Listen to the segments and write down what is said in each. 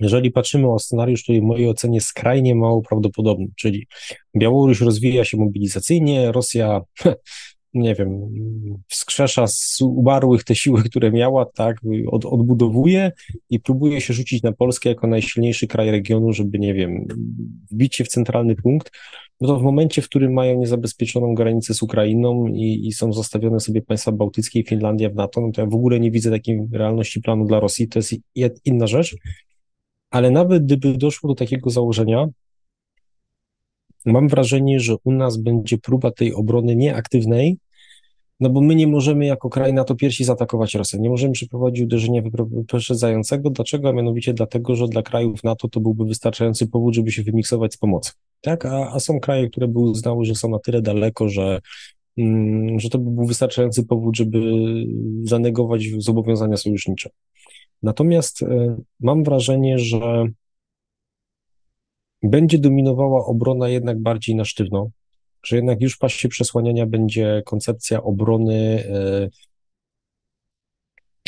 jeżeli patrzymy o scenariusz, który w mojej ocenie skrajnie mało prawdopodobny, czyli Białoruś rozwija się mobilizacyjnie, Rosja nie wiem, wskrzesza z umarłych te siły, które miała, tak, od, odbudowuje i próbuje się rzucić na Polskę jako najsilniejszy kraj regionu, żeby, nie wiem, wbić się w centralny punkt, no to w momencie, w którym mają niezabezpieczoną granicę z Ukrainą i, i są zostawione sobie państwa bałtyckie i Finlandia w NATO, no to ja w ogóle nie widzę takiej realności planu dla Rosji, to jest inna rzecz, ale nawet gdyby doszło do takiego założenia, mam wrażenie, że u nas będzie próba tej obrony nieaktywnej, no bo my nie możemy jako kraj na to pierwsi zaatakować Rosję. Nie możemy przeprowadzić uderzenia wyprzedzającego. Dlaczego? A mianowicie dlatego, że dla krajów NATO to byłby wystarczający powód, żeby się wymiksować z pomocą. Tak? A, a są kraje, które by uznały, że są na tyle daleko, że, mm, że to by był wystarczający powód, żeby zanegować zobowiązania sojusznicze. Natomiast y, mam wrażenie, że będzie dominowała obrona jednak bardziej na sztywno, że jednak już w pasie przesłaniania będzie koncepcja obrony, e,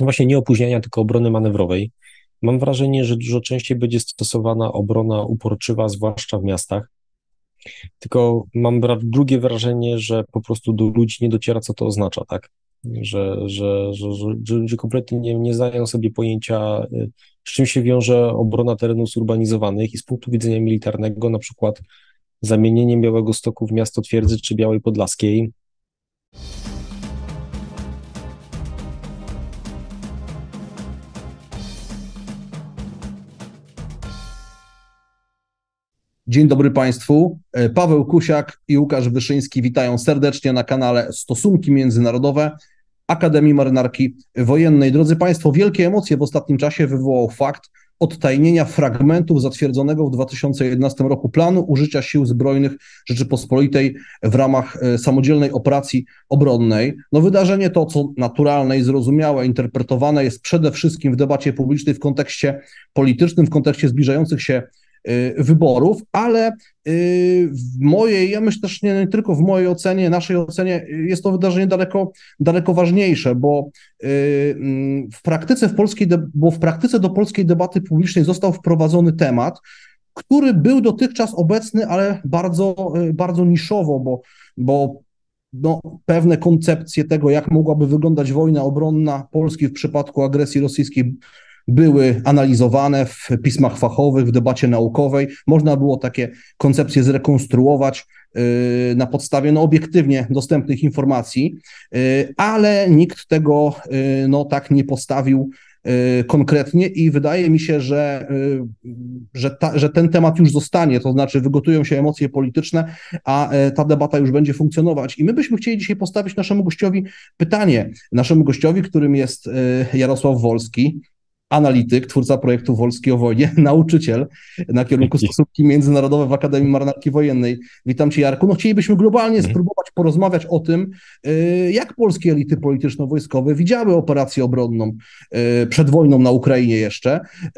no właśnie nie opóźniania, tylko obrony manewrowej. Mam wrażenie, że dużo częściej będzie stosowana obrona uporczywa, zwłaszcza w miastach. Tylko mam drugie wrażenie, że po prostu do ludzi nie dociera, co to oznacza, tak? Że, że, że, że ludzie kompletnie nie, nie zdają sobie pojęcia, e, z czym się wiąże obrona terenów zurbanizowanych i z punktu widzenia militarnego, na przykład zamienieniem Białego Stoku w miasto twierdzy czy Białej Podlaskiej. Dzień dobry Państwu. E, Paweł Kusiak i Łukasz Wyszyński witają serdecznie na kanale Stosunki Międzynarodowe Akademii Marynarki Wojennej. Drodzy Państwo, wielkie emocje w ostatnim czasie wywołał fakt, odtajnienia fragmentów zatwierdzonego w 2011 roku planu użycia sił zbrojnych Rzeczypospolitej w ramach e, samodzielnej operacji obronnej. No wydarzenie to, co naturalne i zrozumiałe, interpretowane jest przede wszystkim w debacie publicznej w kontekście politycznym, w kontekście zbliżających się wyborów, ale y, w mojej, ja myślę też nie tylko w mojej ocenie, naszej ocenie, jest to wydarzenie daleko, daleko ważniejsze, bo y, w praktyce w polskiej, bo w praktyce do polskiej debaty publicznej został wprowadzony temat, który był dotychczas obecny, ale bardzo, bardzo niszowo, bo, bo no, pewne koncepcje tego, jak mogłaby wyglądać wojna obronna Polski w przypadku agresji rosyjskiej były analizowane w pismach fachowych, w debacie naukowej. Można było takie koncepcje zrekonstruować y, na podstawie no, obiektywnie dostępnych informacji, y, ale nikt tego y, no, tak nie postawił konkretnie i wydaje mi się, że, że, ta, że ten temat już zostanie, to znaczy wygotują się emocje polityczne, a ta debata już będzie funkcjonować. I my byśmy chcieli dzisiaj postawić naszemu gościowi pytanie, naszemu gościowi, którym jest Jarosław Wolski, analityk, twórca projektu Wolski o wojnie, nauczyciel na kierunku stosunki międzynarodowe w Akademii Marynarki Wojennej. Witam Cię Jarku. No chcielibyśmy globalnie mhm. spróbować porozmawiać o tym, y, jak polskie elity polityczno-wojskowe widziały operację obronną y, przed wojną na Ukrainie jeszcze, y,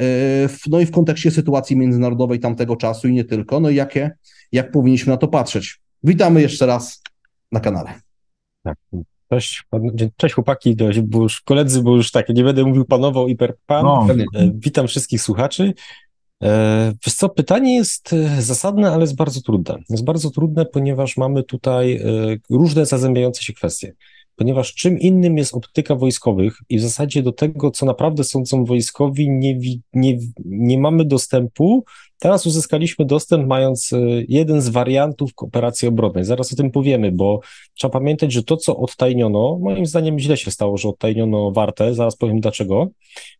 no i w kontekście sytuacji międzynarodowej tamtego czasu i nie tylko, no i jakie, jak powinniśmy na to patrzeć. Witamy jeszcze raz na kanale. Tak, Cześć, cześć chłopaki, bo już koledzy, bo już tak, nie będę mówił panował i per pan. No. E, witam wszystkich słuchaczy. E, wiesz co, pytanie jest e, zasadne, ale jest bardzo trudne. Jest bardzo trudne, ponieważ mamy tutaj różne zazębiające się kwestie. Ponieważ czym innym jest optyka wojskowych i w zasadzie do tego, co naprawdę sądzą wojskowi, nie, nie, nie mamy dostępu, Teraz uzyskaliśmy dostęp, mając e, jeden z wariantów kooperacji obronnej. Zaraz o tym powiemy, bo trzeba pamiętać, że to, co odtajniono, moim zdaniem źle się stało, że odtajniono warte, zaraz powiem dlaczego,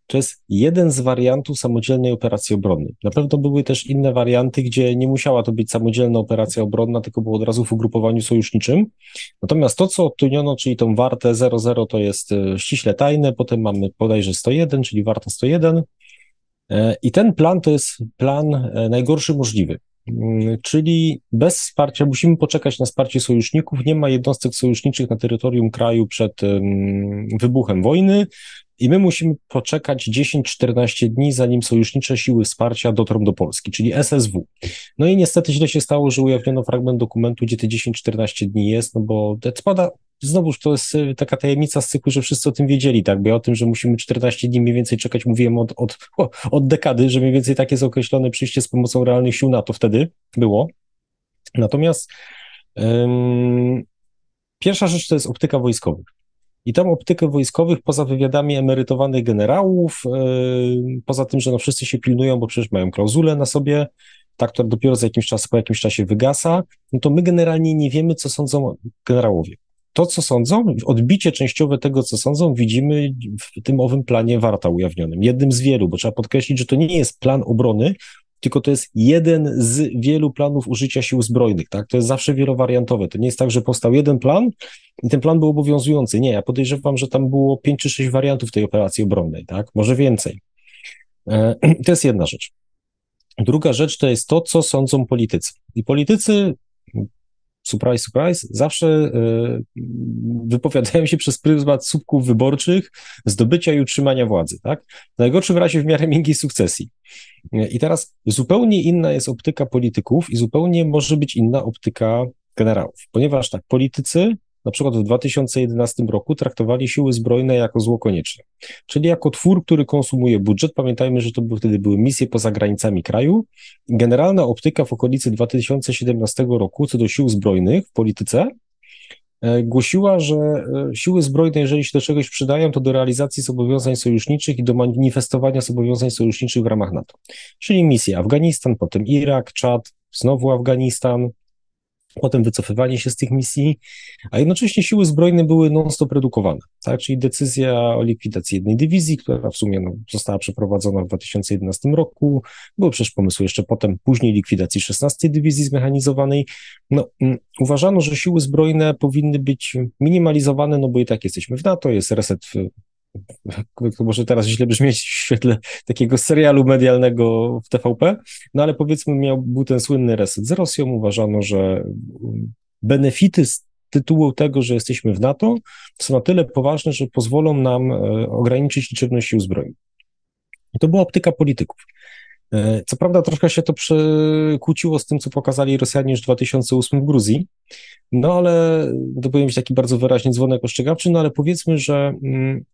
to jest jeden z wariantów samodzielnej operacji obronnej. Na pewno były też inne warianty, gdzie nie musiała to być samodzielna operacja obronna, tylko było od razu w ugrupowaniu sojuszniczym. Natomiast to, co odtajniono, czyli tą wartę 00, to jest e, ściśle tajne, potem mamy bodajże 101, czyli warta 101, E, I ten plan to jest plan e, najgorszy możliwy. Mm, czyli bez wsparcia, musimy poczekać na wsparcie sojuszników. Nie ma jednostek sojuszniczych na terytorium kraju przed wybuchem wojny. I my musimy poczekać 10-14 dni, zanim sojusznicze siły wsparcia dotrą do Polski, czyli SSW. No i niestety źle się stało, że ujawniono fragment dokumentu, gdzie te 10-14 dni jest, no bo spada, znowuż to jest y, taka tajemnica z cyklu, że wszyscy o tym wiedzieli, tak, bo ja o tym, że musimy 14 dni mniej więcej czekać, mówiłem od, od, od dekady, że mniej więcej tak jest określone przyjście z pomocą realnych sił NATO wtedy było. Natomiast pierwsza rzecz to jest optyka wojskowych. I tam optykę wojskowych, poza wywiadami emerytowanych generałów, yy, poza tym, że no wszyscy się pilnują, bo przecież mają klauzulę na sobie, ta, która dopiero za jakimś czas, po jakimś czasie wygasa, no to my generalnie nie wiemy, co sądzą generałowie. To, co sądzą, odbicie częściowe tego, co sądzą, widzimy w tym owym planie Warta ujawnionym. Jednym z wielu, bo trzeba podkreślić, że to nie jest plan obrony, tylko to jest jeden z wielu planów użycia sił zbrojnych, tak? To jest zawsze wielowariantowe. To nie jest tak, że powstał jeden plan i ten plan był obowiązujący. Nie, ja podejrzewam, że tam było pięć czy sześć wariantów tej operacji obronnej, tak? Może więcej. E, to jest jedna rzecz. Druga rzecz to jest to, co sądzą politycy. I politycy surprise, surprise, zawsze e, wypowiadają się przez pryzmat słupków wyborczych, zdobycia i utrzymania władzy, tak? W najgorszym razie w miarę miękkiej sukcesji. I teraz zupełnie inna jest optyka polityków i zupełnie może być inna optyka generałów, ponieważ tak, politycy na przykład w 2011 roku traktowali siły zbrojne jako zło konieczne, czyli jako twór, który konsumuje budżet. Pamiętajmy, że to wtedy były misje poza granicami kraju. Generalna optyka w okolicy 2017 roku co do sił zbrojnych w polityce e, głosiła, że e, siły zbrojne, jeżeli się do czegoś przydają, to do realizacji zobowiązań sojuszniczych i do manifestowania zobowiązań sojuszniczych w ramach NATO. Czyli misje Afganistan, potem Irak, Czad, znowu Afganistan, potem wycofywanie się z tych misji, a jednocześnie siły zbrojne były non-stop redukowane, tak? czyli decyzja o likwidacji jednej dywizji, która w sumie no, została przeprowadzona w 2011 roku, były przecież pomysły jeszcze potem, później likwidacji 16 dywizji zmechanizowanej. No, um, uważano, że siły zbrojne powinny być minimalizowane, no bo i tak jesteśmy w NATO, jest reset to może teraz źle brzmieć w świetle takiego serialu medialnego w TVP, no ale powiedzmy miał, był ten słynny reset z Rosją, uważano, że benefity z tytułu tego, że jesteśmy w NATO są na tyle poważne, że pozwolą nam e, ograniczyć liczebność sił zbrojnych. To była optyka polityków. E, co prawda troszkę się to przekłóciło z tym, co pokazali Rosjanie już w 2008 w Gruzji, no ale to powinien być taki bardzo wyraźny dzwonek ostrzegawczy, no ale powiedzmy, że mm,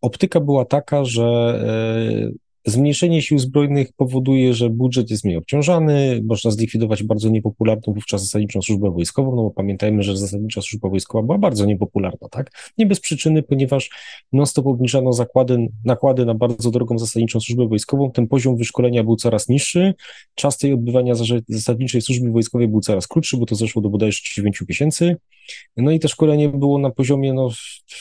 optyka była taka, że e, Zmniejszenie sił zbrojnych powoduje, że budżet jest mniej obciążany, można zlikwidować bardzo niepopularną wówczas zasadniczą służbę wojskową, no bo pamiętajmy, że zasadnicza służba wojskowa była bardzo niepopularna, tak? Nie bez przyczyny, ponieważ non-stop obniżano zakłady, nakłady na bardzo drogą zasadniczą służbę wojskową, ten poziom wyszkolenia był coraz niższy, czas tej odbywania zasadniczej służby wojskowej był coraz krótszy, bo to zeszło do bodajże 9 miesięcy, no i to szkolenie było na poziomie no,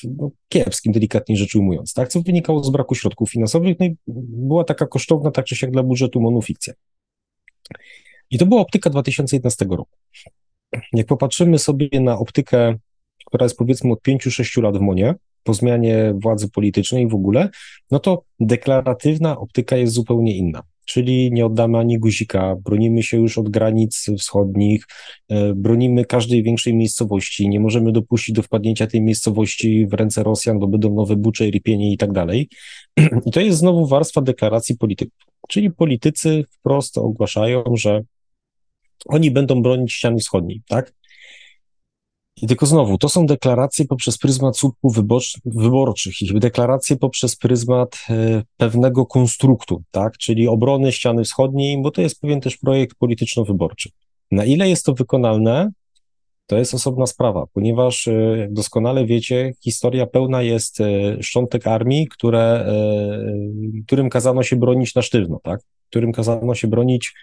no, kiepskim, delikatnie rzecz ujmując, tak? Co wynikało z braku środków finansowych, no i była taka kosztowna, tak czy siak dla budżetu monofikcja. I to była optyka 2011 roku. Jak popatrzymy sobie na optykę, która jest powiedzmy od 5-6 lat w Monie, po zmianie władzy politycznej w ogóle, no to deklaratywna optyka jest zupełnie inna. Czyli nie oddamy ani guzika, bronimy się już od granic wschodnich, e, bronimy każdej większej miejscowości, nie możemy dopuścić do wpadnięcia tej miejscowości w ręce Rosjan, bo będą nowe bucze, ripienie i tak dalej. I to jest znowu warstwa deklaracji polityków. Czyli politycy wprost ogłaszają, że oni będą bronić ściany wschodniej, tak? I tylko znowu, to są deklaracje poprzez pryzmat słupków wyborczych i deklaracje poprzez pryzmat e, pewnego konstruktu, tak, czyli obrony ściany wschodniej, bo to jest pewien też projekt polityczno-wyborczy. Na ile jest to wykonalne, to jest osobna sprawa, ponieważ, e, jak doskonale wiecie, historia pełna jest e, szczątek armii, które, którym kazano się bronić na sztywno, tak? Którym kazano się bronić,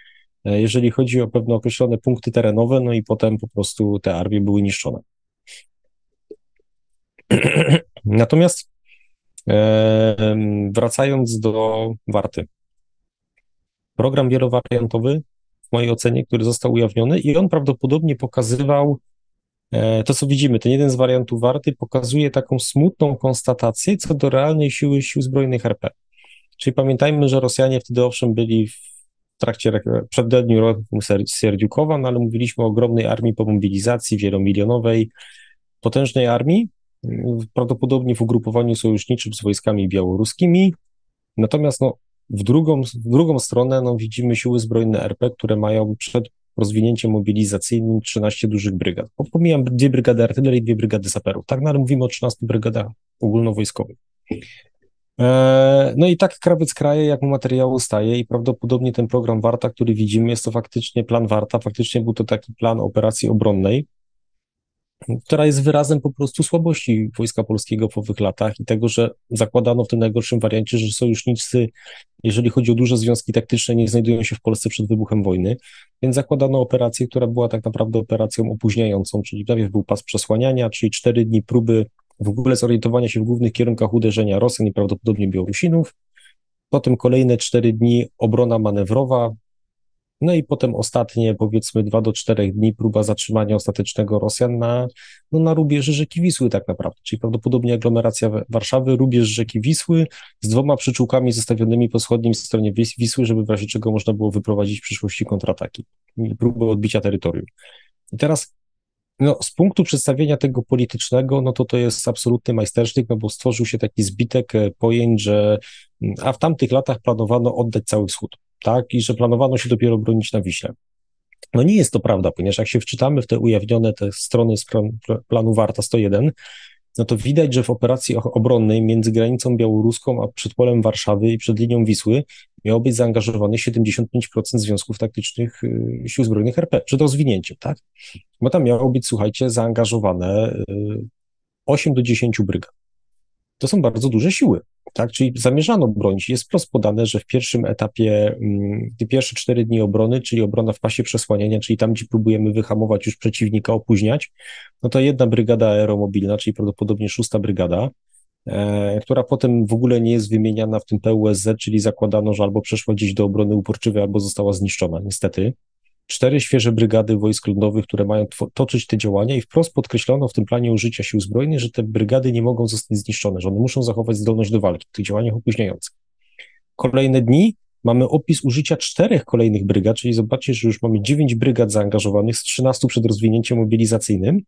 jeżeli chodzi o pewne określone punkty terenowe, no i potem po prostu te armie były niszczone. Natomiast wracając do Warty. Program wielowariantowy, w mojej ocenie, który został ujawniony, i on prawdopodobnie pokazywał e, to, co widzimy. Ten jeden z wariantów Warty pokazuje taką smutną konstatację co do realnej siły sił zbrojnych RP. Czyli pamiętajmy, że Rosjanie wtedy owszem byli w trakcie przededniu roku Serdiukowa, no ale mówiliśmy o ogromnej armii po mobilizacji wielomilionowej, potężnej armii, prawdopodobnie w ugrupowaniu sojuszniczym z wojskami białoruskimi. Natomiast no, w, drugą, w drugą stronę no, widzimy siły zbrojne RP, które mają przed rozwinięciem mobilizacyjnym 13 dużych brygad. Pomijam dwie brygady artylerii, dwie brygady saperów. Tak, no, ale mówimy o 13 brygadach ogólnowojskowych. E, no i tak krawiec kraje, jak mu materiału staje i prawdopodobnie ten program Warta, który widzimy, jest to faktycznie plan Warta, faktycznie był to taki plan operacji obronnej, która jest wyrazem po prostu słabości Wojska Polskiego w owych latach i tego, że zakładano w tym najgorszym wariancie, że sojusznicy, jeżeli chodzi o duże związki taktyczne, nie znajdują się w Polsce przed wybuchem wojny, więc zakładano operację, która była tak naprawdę operacją opóźniającą, czyli najpierw był pas przesłaniania, czyli cztery dni próby w ogóle zorientowania się w głównych kierunkach uderzenia Rosjan i prawdopodobnie Białorusinów, potem kolejne cztery dni obrona manewrowa, no i potem ostatnie, powiedzmy, dwa do czterech dni próba zatrzymania ostatecznego Rosjan na, no, na rubieży rzeki Wisły tak naprawdę, czyli prawdopodobnie aglomeracja Warszawy, rubież rzeki Wisły z dwoma przyczółkami zostawionymi po wschodniej stronie Wisły, żeby w razie czego można było wyprowadzić w przyszłości kontrataki i próbę odbicia terytorium. I teraz no, z punktu przedstawienia tego politycznego, no to to jest absolutny majstersztyk, no bo stworzył się taki zbitek e, pojęć, że mm, a w tamtych latach planowano oddać cały wschód, tak, i że planowano się dopiero bronić na Wiśle. No nie jest to prawda, ponieważ jak się wczytamy w te ujawnione te strony z planu Warta 101, no to widać, że w operacji obronnej między granicą białoruską a przedpolem Warszawy i przed linią Wisły miało być zaangażowane 75% związków taktycznych y, sił zbrojnych RP przed rozwinięciem, tak? Bo tam miało być, słuchajcie, zaangażowane 8 y, do 10 brygad. To są bardzo duże siły, tak? Czyli zamierzano bronić. Jest wprost podane, że w pierwszym etapie, mm, te pierwsze cztery dni obrony, czyli obrona w pasie przesłaniania, czyli tam, gdzie próbujemy wyhamować już przeciwnika, opóźniać, no to jedna brygada aeromobilna, czyli prawdopodobnie szósta brygada, e, która potem w ogóle nie jest wymieniana w tym PUSZ, czyli zakładano, że albo przeszła gdzieś do obrony uporczywej, albo została zniszczona, niestety cztery świeże brygady wojsk lądowych, które mają toczyć te działania i wprost podkreślono w tym planie użycia sił zbrojnych, że te brygady nie mogą zostać zniszczone, że one muszą zachować zdolność do walki w tych działaniach opóźniających. Kolejne dni mamy opis użycia czterech kolejnych brygad, czyli zobaczcie, że już mamy dziewięć brygad zaangażowanych z 13 przed rozwinięciem mobilizacyjnym.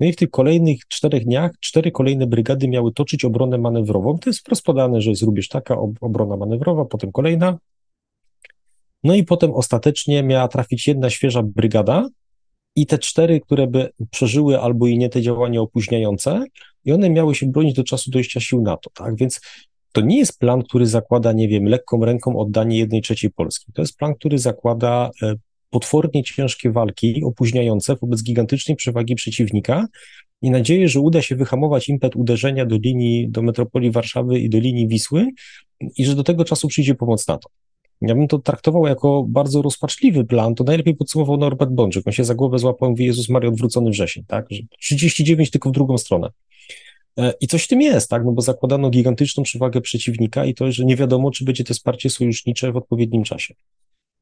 No i w tych kolejnych czterech dniach cztery kolejne brygady miały toczyć obronę manewrową. To jest wprost podane, że jest również taka obrona manewrowa, potem kolejna, no i potem ostatecznie miała trafić jedna świeża brygada i te cztery, które by przeżyły albo i nie te działania opóźniające, i one miały się bronić do czasu dojścia sił NATO, tak? Więc to nie jest plan, który zakłada, nie wiem, lekką ręką oddanie jednej trzeciej Polski. To jest plan, który zakłada e, potwornie ciężkie walki opóźniające wobec gigantycznej przewagi przeciwnika i nadzieję, że uda się wyhamować impet uderzenia do linii, do metropolii Warszawy i do linii Wisły i że do tego czasu przyjdzie pomoc NATO. Ja bym to traktował jako bardzo rozpaczliwy plan, to najlepiej podsumował Norbert Bączyk. On się za głowę złapał i mówi, Jezus Maria, odwrócony wrzesień, tak? Że 39 tylko w drugą stronę. E, I coś w tym jest, tak? No bo zakładano gigantyczną przewagę przeciwnika i to, że nie wiadomo, czy będzie to wsparcie sojusznicze w odpowiednim czasie.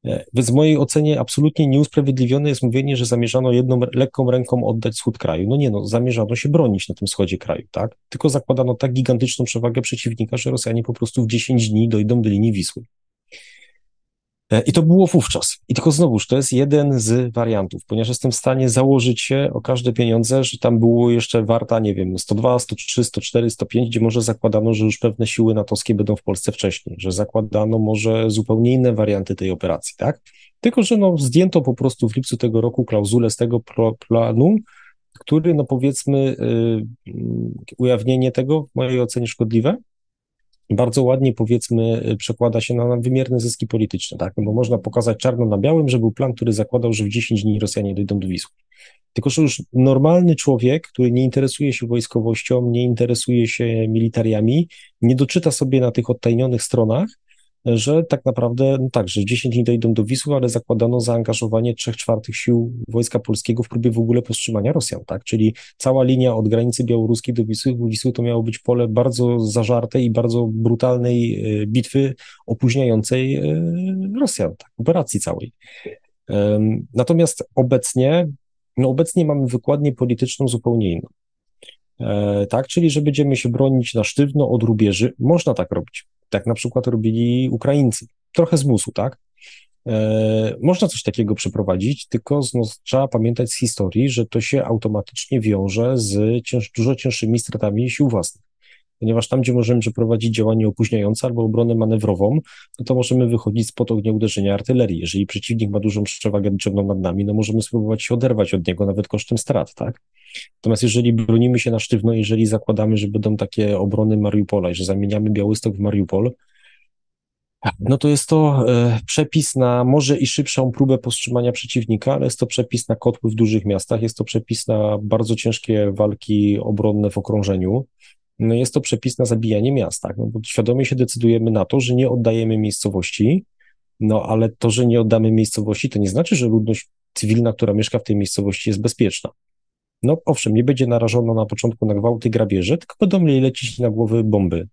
E, więc w mojej ocenie absolutnie nieusprawiedliwione jest mówienie, że zamierzano jedną lekką ręką oddać wschód kraju. No nie, no zamierzano się bronić na tym wschodzie kraju, tak? Tylko zakładano tak gigantyczną przewagę przeciwnika, że Rosjanie po prostu w 10 dni dojdą do linii Wisły. E, I to było wówczas. I tylko znowuż, to jest jeden z wariantów, ponieważ jestem w stanie założyć się o każde pieniądze, że tam było jeszcze warta, nie wiem, 102, 103, 104, 105, gdzie może zakładano, że już pewne siły natowskie będą w Polsce wcześniej, że zakładano może zupełnie inne warianty tej operacji, tak? Tylko, że no, zdjęto po prostu w lipcu tego roku klauzulę z tego planu, który, no powiedzmy, yy, ujawnienie tego w mojej ocenie szkodliwe, bardzo ładnie, powiedzmy, przekłada się na wymierne zyski polityczne, tak? No bo można pokazać czarno na białym, że był plan, który zakładał, że w 10 dni Rosjanie dojdą do Wisły. Tylko, że już normalny człowiek, który nie interesuje się wojskowością, nie interesuje się militariami, nie doczyta sobie na tych odtajnionych stronach, że tak naprawdę, no tak, że 10 dni dojdą do Wisły, ale zakładano zaangażowanie 3 czwartych sił Wojska Polskiego w próbie w ogóle powstrzymania Rosjan, tak, czyli cała linia od granicy białoruskiej do Wisły, Wisły to miało być pole bardzo zażartej i bardzo brutalnej e, bitwy opóźniającej e, Rosjan, tak, operacji całej. Natomiast obecnie, no obecnie mamy wykładnię polityczną zupełnie inną. E, tak, czyli że będziemy się bronić na sztywno od rubieży, można tak robić tak na przykład robili Ukraińcy. Trochę zmusu, tak? E, można coś takiego przeprowadzić, tylko no, trzeba pamiętać z historii, że to się automatycznie wiąże z cięż, dużo cięższymi stratami sił własnych. Ponieważ tam, gdzie możemy przeprowadzić działanie opóźniające albo obronę manewrową, no to możemy wychodzić spod ognia uderzenia artylerii. Jeżeli przeciwnik ma dużą przewagę liczebną nad nami, no możemy spróbować się oderwać od niego, nawet kosztem strat, tak? Natomiast jeżeli bronimy się na sztywno, jeżeli zakładamy, że będą takie obrony Mariupola i że zamieniamy Białystok w Mariupol, no to jest to e, przepis na może i szybszą próbę powstrzymania przeciwnika, ale jest to przepis na kotły w dużych miastach, jest to przepis na bardzo ciężkie walki obronne w okrążeniu. No jest to przepis na zabijanie miast, tak? No bo świadomie się decydujemy na to, że nie oddajemy miejscowości, no ale to, że nie oddamy miejscowości, to nie znaczy, że ludność cywilna, która mieszka w tej miejscowości jest bezpieczna. No owszem, nie będzie narażona na początku na gwałty grabieże, tylko będą jej lecieć na głowy bomby,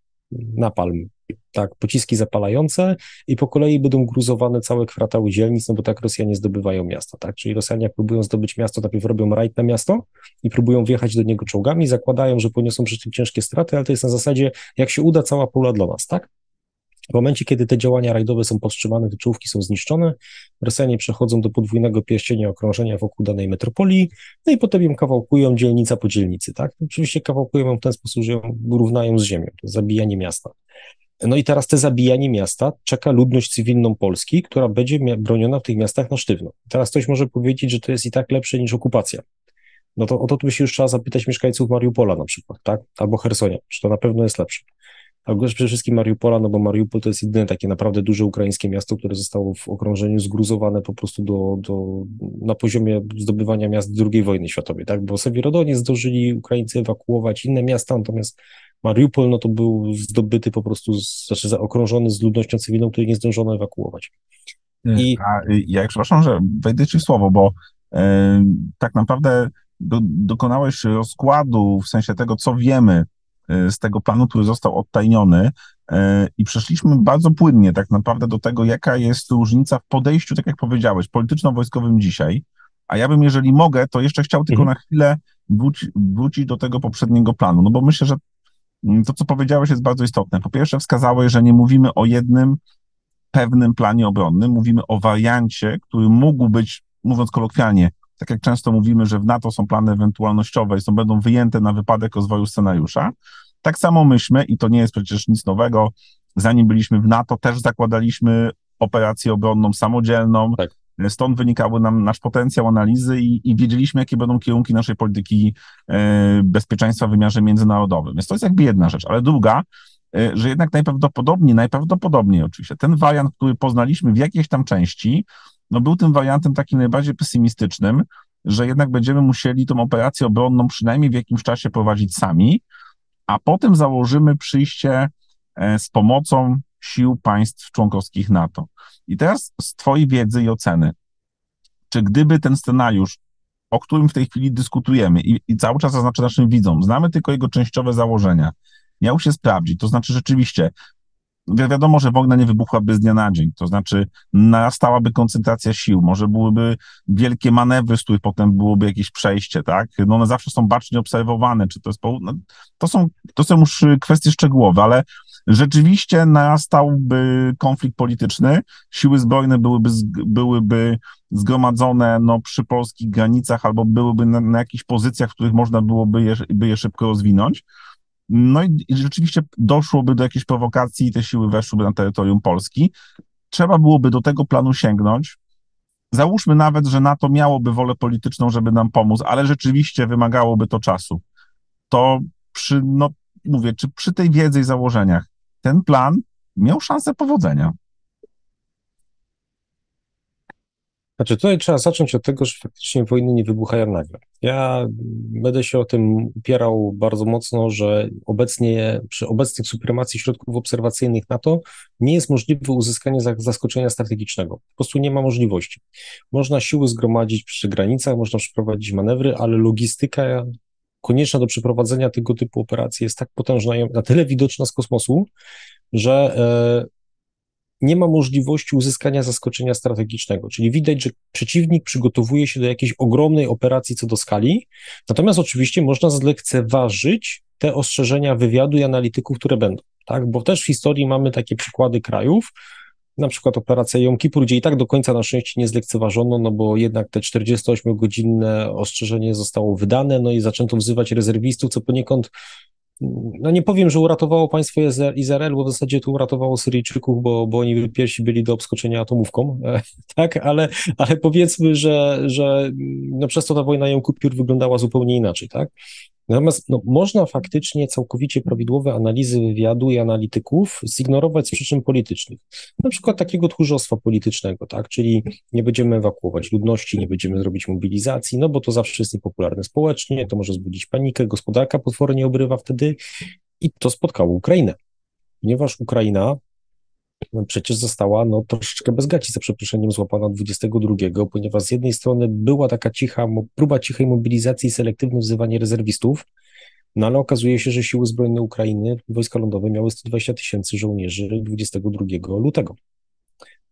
napalm, tak, pociski zapalające i po kolei będą gruzowane całe kwartały dzielnic, no bo tak Rosjanie zdobywają miasta, tak, czyli Rosjanie jak próbują zdobyć miasto, najpierw robią rajd na miasto i próbują wjechać do niego czołgami, zakładają, że poniosą przy tym ciężkie straty, ale to jest na zasadzie, jak się uda, cała pula dla nas, tak? W momencie, kiedy te działania rajdowe są powstrzymane, te czołówki są zniszczone, Rosjanie przechodzą do podwójnego pierścienia okrążenia wokół danej metropolii, no i potem ją kawałkują dzielnica po dzielnicy, tak? Oczywiście kawałkują ją w ten sposób, że ją równają z ziemią, to zabijanie miasta. No i teraz te zabijanie miasta czeka ludność cywilną Polski, która będzie broniona w tych miastach na sztywno. Teraz ktoś może powiedzieć, że to jest i tak lepsze niż okupacja. No to o to tu się już trzeba zapytać mieszkańców Mariupola na przykład, tak? Albo Hersonia, czy to na pewno jest lepsze. Ale przede wszystkim Mariupola, no bo Mariupol to jest jedyne takie naprawdę duże ukraińskie miasto, które zostało w okrążeniu zgruzowane po prostu do, do, na poziomie zdobywania miast II wojny światowej, tak? Bo Sewierodonie zdążyli Ukraińcy ewakuować inne miasta, natomiast Mariupol, no to był zdobyty po prostu, z, znaczy zaokrążony z ludnością cywilną, której nie zdążono ewakuować. I... A, y, ja przepraszam, że wejdę ci w słowo, bo e, tak naprawdę do, dokonałeś rozkładu w sensie tego, co wiemy z tego planu, który został odtajniony e, i przeszliśmy bardzo płynnie tak naprawdę do tego, jaka jest różnica w podejściu, tak jak powiedziałeś, polityczno-wojskowym dzisiaj. A ja bym, jeżeli mogę, to jeszcze chciał tylko mhm. na chwilę wróci, wrócić do tego poprzedniego planu, no bo myślę, że Mm, to, co powiedziałeś, jest bardzo istotne. Po pierwsze, wskazałeś, że nie mówimy o jednym pewnym planie obronnym, mówimy o wariancie, który mógł być, mówiąc kolokwialnie, tak jak często mówimy, że w NATO są plany ewentualnościowe i są, będą wyjęte na wypadek rozwoju scenariusza. Tak samo myśmy, i to nie jest przecież nic nowego, zanim byliśmy w NATO, też zakładaliśmy operację obronną samodzielną, tak. Stąd wynikały nam nasz potencjał analizy i, i wiedzieliśmy, jakie będą kierunki naszej polityki e, bezpieczeństwa w wymiarze międzynarodowym. Więc to jest jakby jedna rzecz. Ale druga, e, że jednak najprawdopodobniej, najprawdopodobniej oczywiście, ten wariant, który poznaliśmy w jakiejś tam części, no był tym wariantem takim najbardziej pesymistycznym, że jednak będziemy musieli tą operację obronną przynajmniej w jakimś czasie prowadzić sami, a potem założymy przyjście e, z pomocą sił państw członkowskich NATO. I teraz z Twojej wiedzy i oceny, czy gdyby ten scenariusz, o którym w tej chwili dyskutujemy i, i cały czas zaznaczę naszym widzom, znamy tylko jego częściowe założenia, miał się sprawdzić, to znaczy rzeczywiście wi wiadomo, że wojna nie wybuchłaby z dnia na dzień, to znaczy narastałaby koncentracja sił, może byłyby wielkie manewry, z których potem byłoby jakieś przejście, tak? No one zawsze są bacznie obserwowane, czy to jest, no, to są, to są już kwestie szczegółowe, ale rzeczywiście narastałby konflikt polityczny, siły zbrojne byłyby, byłyby zgromadzone no, przy polskich granicach albo byłyby na, na jakichś pozycjach, w których można byłoby je, by je szybko rozwinąć. No i, rzeczywiście doszłoby do jakiejś prowokacji i te siły weszłyby na terytorium Polski. Trzeba byłoby do tego planu sięgnąć. Załóżmy nawet, że NATO miałoby wolę polityczną, żeby nam pomóc, ale rzeczywiście wymagałoby to czasu. To przy, no mówię, czy przy tej wiedzy i założeniach ten plan miał szansę powodzenia? Znaczy, tutaj trzeba zacząć od tego, że faktycznie wojny nie wybuchają nagle. Ja będę się o tym upierał bardzo mocno, że obecnie, przy obecnej supremacji środków obserwacyjnych NATO nie jest możliwe uzyskanie zaskoczenia strategicznego. Po prostu nie ma możliwości. Można siły zgromadzić przy granicach, można przeprowadzić manewry, ale logistyka konieczna do przeprowadzenia tego typu operacji jest tak potężna, na tyle widoczna z kosmosu, że e, nie ma możliwości uzyskania zaskoczenia strategicznego. Czyli widać, że przeciwnik przygotowuje się do jakiejś ogromnej operacji co do skali, natomiast oczywiście można zlekceważyć te ostrzeżenia wywiadu i analityków, które będą. Tak? Bo też w historii mamy takie przykłady krajów, na przykład operacja Jom Kippur, gdzie i tak do końca na szczęście nie zlekceważono, no bo jednak te 48-godzinne ostrzeżenie zostało wydane, no i zaczęto wzywać rezerwistów, co poniekąd no nie powiem, że uratowało państwo Izrael, bo w zasadzie to uratowało Syryjczyków, bo, bo oni pierwsi byli do obskoczenia atomówką, tak, ale, ale powiedzmy, że, że no przez to ta wojna Jom Kippur wyglądała zupełnie inaczej, tak. Natomiast no, można faktycznie całkowicie prawidłowe analizy wywiadu i analityków zignorować z przyczyn politycznych. Na przykład takiego tchórzostwa politycznego, tak? Czyli nie będziemy ewakuować ludności, nie będziemy zrobić mobilizacji, no bo to zawsze jest niepopularne społecznie, to może zbudzić panikę, gospodarka potwornie obrywa wtedy i to spotkało Ukrainę. Ponieważ Ukraina przecież została no, troszeczkę bez gaci, za przeproszeniem, złapana 22, ponieważ z jednej strony była taka cicha, próba cichej mobilizacji i selektywne wzywanie rezerwistów, no ale okazuje się, że siły zbrojne Ukrainy, wojska lądowe miały 120 tysięcy żołnierzy 22 lutego.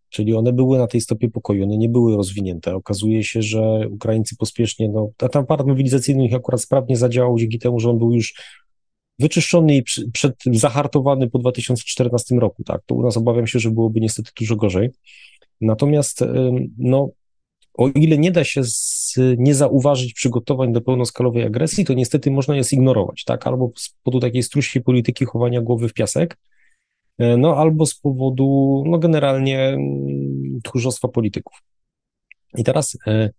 Czyli one były na tej stopie pokoju, one nie były rozwinięte. Okazuje się, że Ukraińcy pospiesznie, no, a tam aparat mobilizacyjny ich akurat sprawnie zadziałał dzięki temu, że on był już wyczyszczony i przed, zahartowany po 2014 roku, tak, to u nas obawiam się, że byłoby niestety dużo gorzej. Natomiast, no, o ile nie da się z, nie zauważyć przygotowań do pełnoskalowej agresji, to niestety można je zignorować, tak, albo z powodu takiej struskiej polityki chowania głowy w piasek, e, no, albo z powodu, no, generalnie tchórzostwa polityków. I teraz e,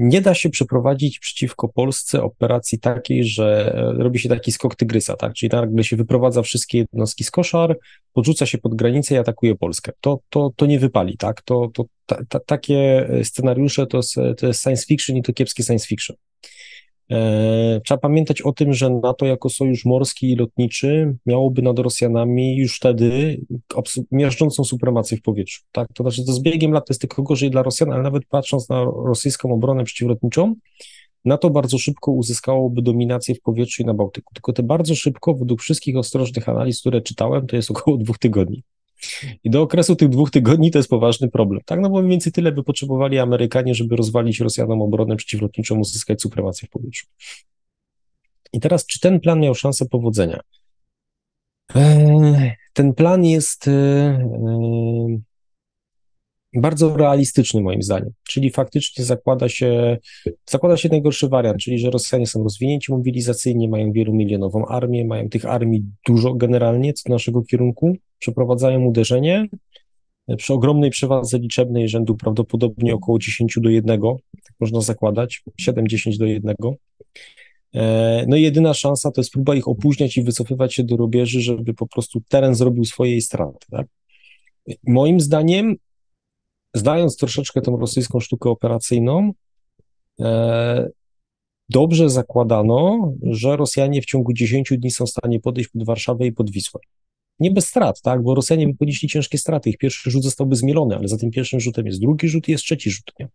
nie da się przeprowadzić przeciwko Polsce operacji takiej, że e, robi się taki skok tygrysa, tak? Czyli nagle się wyprowadza wszystkie jednostki z koszar, podrzuca się pod granicę i atakuje Polskę. To, to, to nie wypali, tak? To, to ta, ta, takie scenariusze to to jest science fiction i to kiepskie science fiction. E, trzeba pamiętać o tym, że NATO jako sojusz morski i lotniczy miałoby nad Rosjanami już wtedy miażdżącą supremację w powietrzu. Tak? To znaczy, to z biegiem lat jest tylko gorzej dla Rosjan, ale nawet patrząc na rosyjską obronę przeciwlotniczą, NATO bardzo szybko uzyskałoby dominację w powietrzu i na Bałtyku. Tylko te bardzo szybko, według wszystkich ostrożnych analiz, które czytałem, to jest około dwóch tygodni. I do okresu tych dwóch tygodni to jest poważny problem, tak? No bo mniej więcej tyle by potrzebowali Amerykanie, żeby rozwalić Rosjanom obronę przeciwlotniczą, uzyskać supremację w powietrzu. I teraz, czy ten plan miał szansę powodzenia? Eee, ten plan jest eee, bardzo realistyczny moim zdaniem, czyli faktycznie zakłada się, zakłada się najgorszy wariant, czyli że Rosjanie są rozwinięci mobilizacyjnie, mają wielomilionową armię, mają tych armii dużo generalnie co do naszego kierunku, przeprowadzają uderzenie przy ogromnej przewadze liczebnej rzędu prawdopodobnie około 10 do 1, tak można zakładać, 7-10 do 1. E, no i jedyna szansa to jest próba ich opóźniać i wycofywać się do rubieży, żeby po prostu teren zrobił swojej straty. Tak? Moim zdaniem znając troszeczkę tę rosyjską sztukę operacyjną, e, dobrze zakładano, że Rosjanie w ciągu 10 dni są w stanie podejść pod Warszawę i pod Wisłę. Nie bez strat, tak, bo Rosjanie by ponieśli ciężkie straty. Ich pierwszy rzut zostałby zmielony, ale za tym pierwszym rzutem jest drugi rzut i jest trzeci rzut. Nie?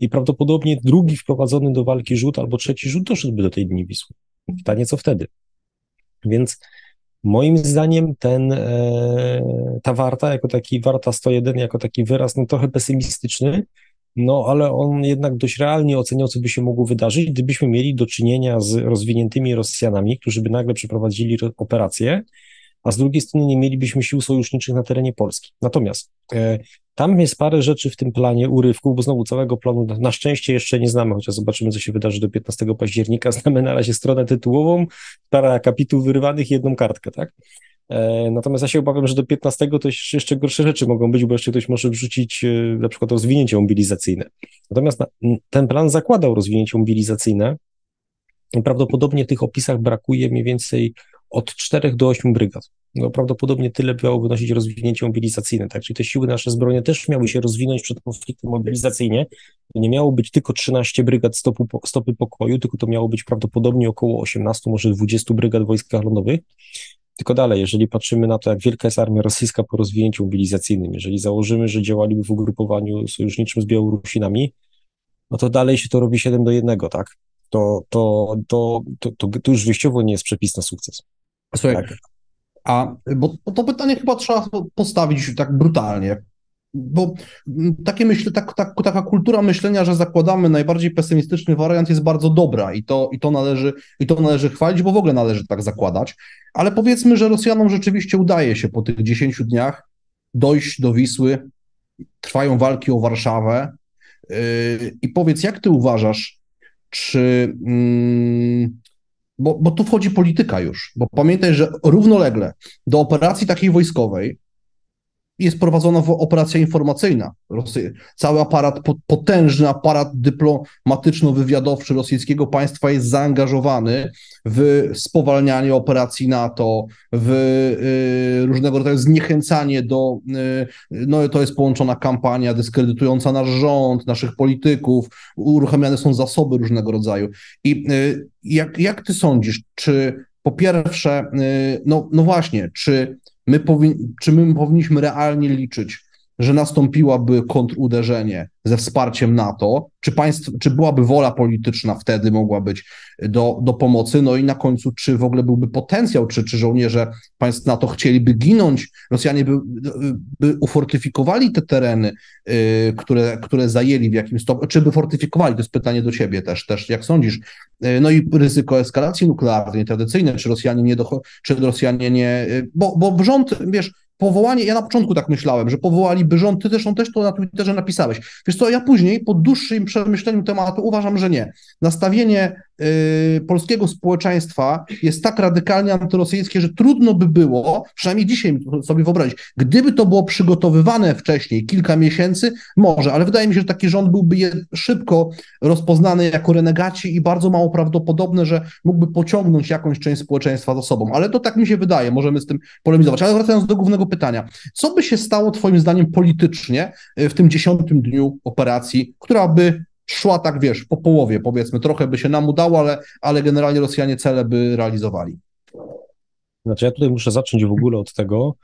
I prawdopodobnie drugi wprowadzony do walki rzut albo trzeci rzut doszedłby do tej dni Wisły. Pytanie, co wtedy? Więc Moim zdaniem ten, e, ta warta, jako taki warta 101, jako taki wyraz, no trochę pesymistyczny, no ale on jednak dość realnie oceniał, co by się mogło wydarzyć, gdybyśmy mieli do czynienia z rozwiniętymi Rosjanami, którzy by nagle przeprowadzili operację, a z drugiej strony nie mielibyśmy sił sojuszniczych na terenie Polski. Natomiast e, tam jest parę rzeczy w tym planie urywków, bo znowu całego planu na szczęście jeszcze nie znamy, chociaż zobaczymy, co się wydarzy do 15 października. Znamy na razie stronę tytułową, parę akapitów wyrywanych i jedną kartkę, tak? E, natomiast ja się obawiam, że do 15 to jeszcze gorsze rzeczy mogą być, bo jeszcze ktoś może wrzucić e, na przykład rozwinięcie mobilizacyjne. Natomiast ten plan zakładał rozwinięcie mobilizacyjne. Prawdopodobnie w tych opisach brakuje mniej więcej od 4 do 8 brygad. No, prawdopodobnie tyle miało wynosić rozwinięcie mobilizacyjne, tak? Czyli te siły nasze zbrojne też miały się rozwinąć przed konfliktem mobilizacyjnie. Nie miało być tylko 13 brygad stopu, stopy pokoju, tylko to miało być prawdopodobnie około 18, może 20 brygad wojskach lądowych. Tylko dalej, jeżeli patrzymy na to, jak wielka jest armia rosyjska po rozwinięciu mobilizacyjnym, jeżeli założymy, że działaliby w ugrupowaniu sojuszniczym z Białorusinami, no to dalej się to robi 7 do 1, tak? To, to, to, to, to, to już wyjściowo nie jest przepis na sukces. Słuchaj, tak. a bo, bo to pytanie chyba trzeba postawić tak brutalnie, bo takie myśl, tak, tak, taka kultura myślenia, że zakładamy najbardziej pesymistyczny wariant jest bardzo dobra i to, i, to należy, i to należy chwalić, bo w ogóle należy tak zakładać. Ale powiedzmy, że Rosjanom rzeczywiście udaje się po tych 10 dniach dojść do Wisły, trwają walki o Warszawę. I powiedz, jak ty uważasz, czy. Mm, bo, bo tu wchodzi polityka już, bo pamiętaj, że równolegle do operacji takiej wojskowej jest prowadzona operacja informacyjna. Cały aparat, potężny aparat dyplomatyczno-wywiadowczy rosyjskiego państwa jest zaangażowany w spowalnianie operacji NATO, w y, różnego rodzaju zniechęcanie do, y, no to jest połączona kampania dyskredytująca nasz rząd, naszych polityków, uruchamiane są zasoby różnego rodzaju. I y, jak, jak ty sądzisz, czy po pierwsze, no, no właśnie, czy my powin, czy my powinniśmy realnie liczyć że nastąpiłaby kontruderzenie ze wsparciem NATO, czy, państw, czy byłaby wola polityczna wtedy mogła być do, do pomocy, no i na końcu, czy w ogóle byłby potencjał, czy, czy żołnierze państw NATO chcieliby ginąć, Rosjanie by, by ufortyfikowali te tereny, yy, które, które zajęli w jakimś stopniu, czy by fortyfikowali, to jest pytanie do ciebie też, też jak sądzisz, yy, no i ryzyko eskalacji nuklearnej, tradycyjnej, czy Rosjanie nie, do, czy Rosjanie nie, bo, bo rząd, wiesz, powołanie, ja na początku tak myślałem, że powołaliby rząd, ty zresztą też to na Twitterze napisałeś. Wiesz co, ja później po dłuższym przemyśleniu tematu uważam, że nie. Nastawienie polskiego społeczeństwa jest tak radykalnie antyrosyjskie, że trudno by było, przynajmniej dzisiaj sobie wyobrazić, gdyby to było przygotowywane wcześniej, kilka miesięcy, może, ale wydaje mi się, że taki rząd byłby szybko rozpoznany jako renegaci i bardzo mało prawdopodobne, że mógłby pociągnąć jakąś część społeczeństwa za sobą. Ale to tak mi się wydaje, możemy z tym polemizować. Ale wracając do głównego pytania. Co by się stało Twoim zdaniem politycznie e, w tym dziesiątym dniu operacji, która by szła tak, wiesz, po połowie, powiedzmy, trochę by się nam udało, ale, ale generalnie Rosjanie cele by realizowali? Znaczy, ja tutaj muszę zacząć w ogóle od tego,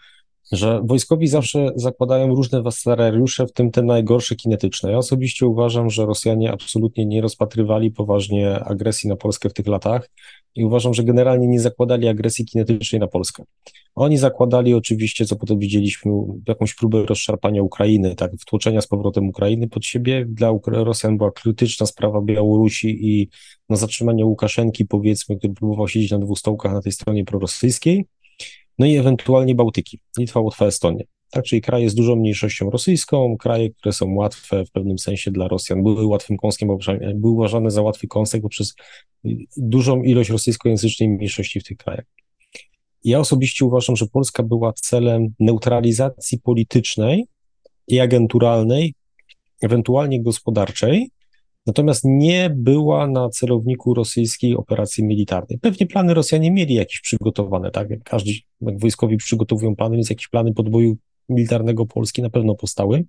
że wojskowi zawsze zakładają różne scenariusze, w tym te najgorsze kinetyczne. Ja osobiście uważam, że Rosjanie absolutnie nie rozpatrywali poważnie agresji na Polskę w tych latach i uważam, że generalnie nie zakładali agresji kinetycznej na Polskę. Oni zakładali oczywiście, co potem widzieliśmy, jakąś próbę rozszarpania Ukrainy, tak, wtłoczenia z powrotem Ukrainy pod siebie. Dla Rosjan była krytyczna sprawa Białorusi i no, zatrzymanie Łukaszenki, powiedzmy, który próbował siedzieć na dwóch stołkach na tej stronie prorosyjskiej no i ewentualnie Bałtyki, Litwa, Łotwa, Estonia. Tak, czyli kraje z dużą mniejszością rosyjską, kraje, które są łatwe w pewnym sensie dla Rosjan, były łatwym kąskiem, były uważane za łatwy kąsek poprzez dużą ilość rosyjskojęzycznej mniejszości w tych krajach. Ja osobiście uważam, że Polska była celem neutralizacji politycznej i agenturalnej, ewentualnie gospodarczej, natomiast nie była na celowniku rosyjskiej operacji militarnej. Pewnie plany Rosjanie mieli jakieś przygotowane, tak jak każdy, jak wojskowi przygotowują plany, więc jakieś plany podboju militarnego Polski na pewno powstały.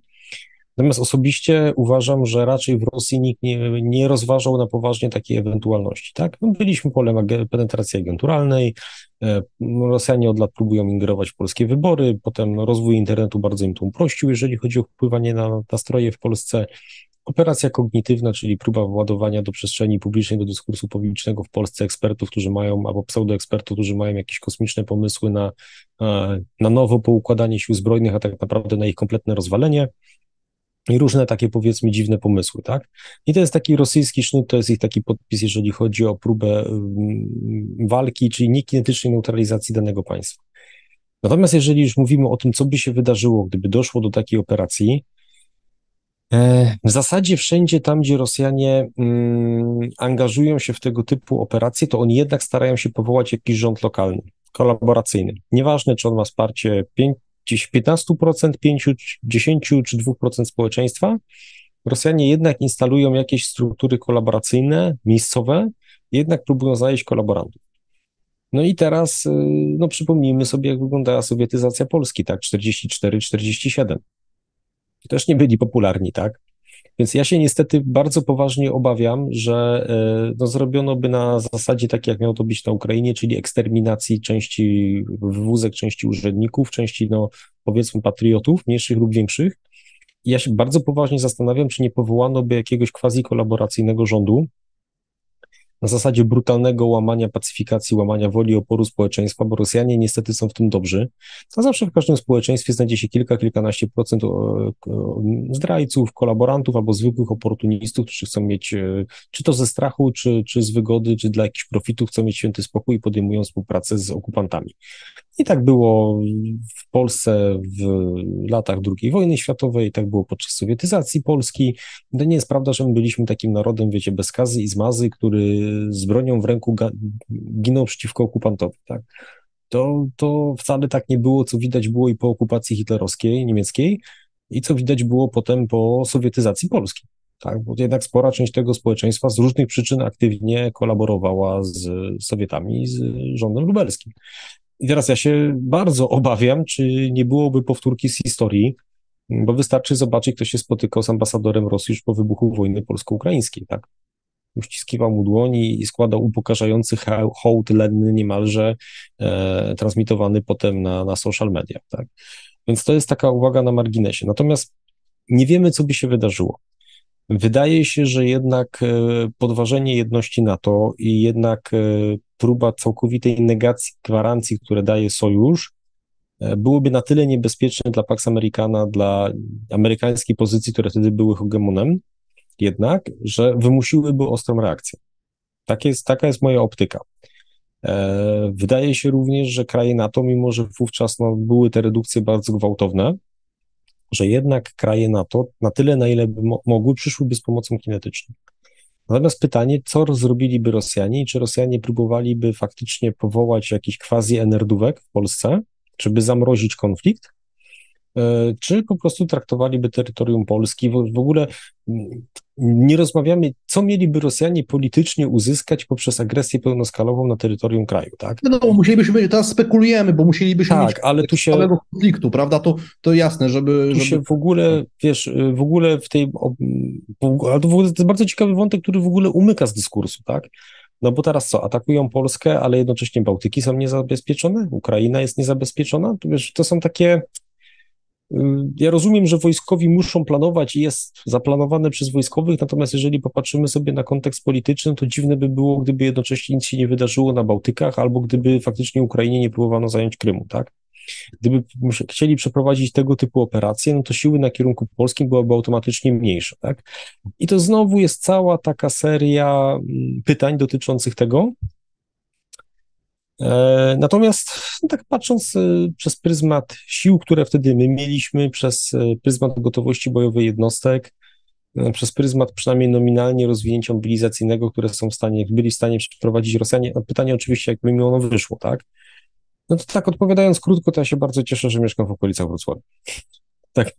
Natomiast osobiście uważam, że raczej w Rosji nikt nie, nie rozważał na poważnie takiej ewentualności. Tak? No byliśmy polem penetracji agenturalnej, e, Rosjanie od lat próbują ingerować w polskie wybory, potem rozwój internetu bardzo im to uprościł, jeżeli chodzi o wpływanie na nastroje w Polsce. Operacja kognitywna, czyli próba władowania do przestrzeni publicznej, do dyskursu publicznego w Polsce ekspertów, którzy mają, albo pseudoekspertów, którzy mają jakieś kosmiczne pomysły na, e, na nowo poukładanie sił zbrojnych, a tak naprawdę na ich kompletne rozwalenie i różne takie powiedzmy dziwne pomysły, tak? I to jest taki rosyjski sznut, to jest ich taki podpis, jeżeli chodzi o próbę mm, walki, czyli niekinetycznej neutralizacji danego państwa. Natomiast jeżeli już mówimy o tym, co by się wydarzyło, gdyby doszło do takiej operacji, w zasadzie wszędzie tam, gdzie Rosjanie mm, angażują się w tego typu operacje, to oni jednak starają się powołać jakiś rząd lokalny, kolaboracyjny. Nieważne, czy on ma wsparcie gdzieś 15%, 5, 10 czy 2% społeczeństwa, Rosjanie jednak instalują jakieś struktury kolaboracyjne, miejscowe, jednak próbują znaleźć kolaborantów. No i teraz, y, no przypomnijmy sobie, jak wyglądała sowietyzacja Polski, tak, 44-47. Też nie byli popularni, tak? Więc ja się niestety bardzo poważnie obawiam, że e, no, zrobiono by na zasadzie tak, jak miało to być na Ukrainie, czyli eksterminacji części wywózek, części urzędników, części, no, powiedzmy, patriotów, mniejszych lub większych. I ja się bardzo poważnie zastanawiam, czy nie powołano by jakiegoś quasi kolaboracyjnego rządu, na zasadzie brutalnego łamania pacyfikacji, łamania woli oporu społeczeństwa, bo Rosjanie niestety są w tym dobrzy. A zawsze w każdym społeczeństwie znajdzie się kilka, kilkanaście procent zdrajców, kolaborantów albo zwykłych oportunistów, którzy chcą mieć, e, czy to ze strachu, czy, czy z wygody, czy dla jakichś profitów, chcą mieć święty spokój i podejmują współpracę z okupantami. I tak było w Polsce w latach II wojny światowej, tak było podczas sowietyzacji Polski. To nie jest prawda, że my byliśmy takim narodem, wiecie, bez kazy i zmazy, który z bronią w ręku ginął przeciwko okupantowi, tak? To, to wcale tak nie było, co widać było i po okupacji hitlerowskiej, niemieckiej, i co widać było potem po sowietyzacji Polski. Tak, bo jednak spora część tego społeczeństwa z różnych przyczyn aktywnie kolaborowała z Sowietami, z rządem lubelskim. I teraz ja się bardzo obawiam, czy nie byłoby powtórki z historii, bo wystarczy zobaczyć, kto się spotykał z ambasadorem Rosji już po wybuchu wojny polsko-ukraińskiej, tak? Uściskiwał mu dłoni i składał upokarzający hołd lenny niemalże, e, transmitowany potem na, na social media, tak? Więc to jest taka uwaga na marginesie. Natomiast nie wiemy, co by się wydarzyło. Wydaje się, że jednak e, podważenie jedności NATO i jednak e, próba całkowitej negacji gwarancji, które daje sojusz, e, byłoby na tyle niebezpieczne dla Pax Americana, dla amerykańskiej pozycji, które wtedy były hegemonem, jednak, że wymusiłyby ostrą reakcję. Tak jest, taka jest moja optyka. Wydaje się również, że kraje NATO, mimo że wówczas no, były te redukcje bardzo gwałtowne, że jednak kraje NATO na tyle, na ile by mo mogły, przyszłyby z pomocą kinetyczną. Natomiast pytanie, co zrobiliby Rosjanie i czy Rosjanie próbowaliby faktycznie powołać jakiś quasi-enerdówek w Polsce, czy by zamrozić konflikt, E, czy po prostu traktowaliby terytorium Polski. W, w ogóle mm, nie rozmawiamy, co mieliby Rosjanie politycznie uzyskać poprzez agresję pełnoskalową na terytorium kraju, tak? No, musielibyśmy, teraz spekulujemy, bo musielibyśmy tak, mieć ale tu się, całego konfliktu, prawda? To, to jasne, żeby... Tu żeby... się w ogóle, wiesz, w ogóle w tej... Ale to, w ogóle, to jest bardzo ciekawy wątek, który w ogóle umyka z dyskursu, tak? No bo teraz co, atakują Polskę, ale jednocześnie Bałtyki są niezabezpieczone, Ukraina jest niezabezpieczona, to, wiesz, to są takie ja rozumiem, że wojskowi muszą planować i jest zaplanowane przez wojskowych, natomiast jeżeli popatrzymy sobie na kontekst polityczny, to dziwne by było, gdyby jednocześnie nic się nie wydarzyło na Bałtykach, albo gdyby faktycznie Ukrainie nie próbowano zająć Krymu, tak? Gdyby chcieli przeprowadzić tego typu operacje, no to siły na kierunku polskim byłyby automatycznie mniejsze, tak? I to znowu jest cała taka seria mm, pytań dotyczących tego, natomiast no tak patrząc e, przez pryzmat sił, które wtedy my mieliśmy, przez e, pryzmat gotowości bojowej jednostek, przez pryzmat przynajmniej nominalnie rozwinięcia mobilizacyjnego, które są w stanie, byli w stanie przeprowadzić Rosjanie. Pytanie oczywiście, jakby mi ono wyszło, tak? No to tak, odpowiadając krótko, to ja się bardzo cieszę, że mieszkam w okolicach Wrocławia. Tak,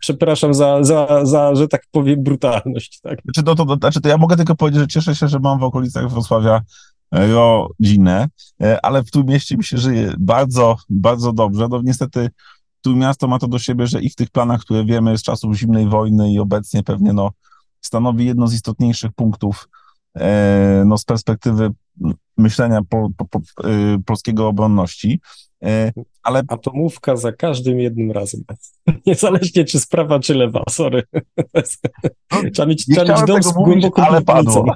przepraszam za, za, za, że tak powiem, brutalność. Tak? Znaczy, to, to, znaczy, to ja mogę tylko powiedzieć, że cieszę się, że mam w okolicach Wrocławia rodzinę, e, ale w tym mieście mi się żyje bardzo, bardzo dobrze. No niestety tu miasto ma to do siebie, że i w tych planach, które wiemy z czasów zimnej wojny i obecnie pewnie no, stanowi jedno z istotniejszych punktów e, no, z perspektywy myślenia po, po, po, e, polskiego obronności. Ale... Atomówka za każdym jednym razem. Niezależnie czy sprawa, czy lewa, sorry. No, trzeba mieć, trzeba mieć dom z głęboką ale padło.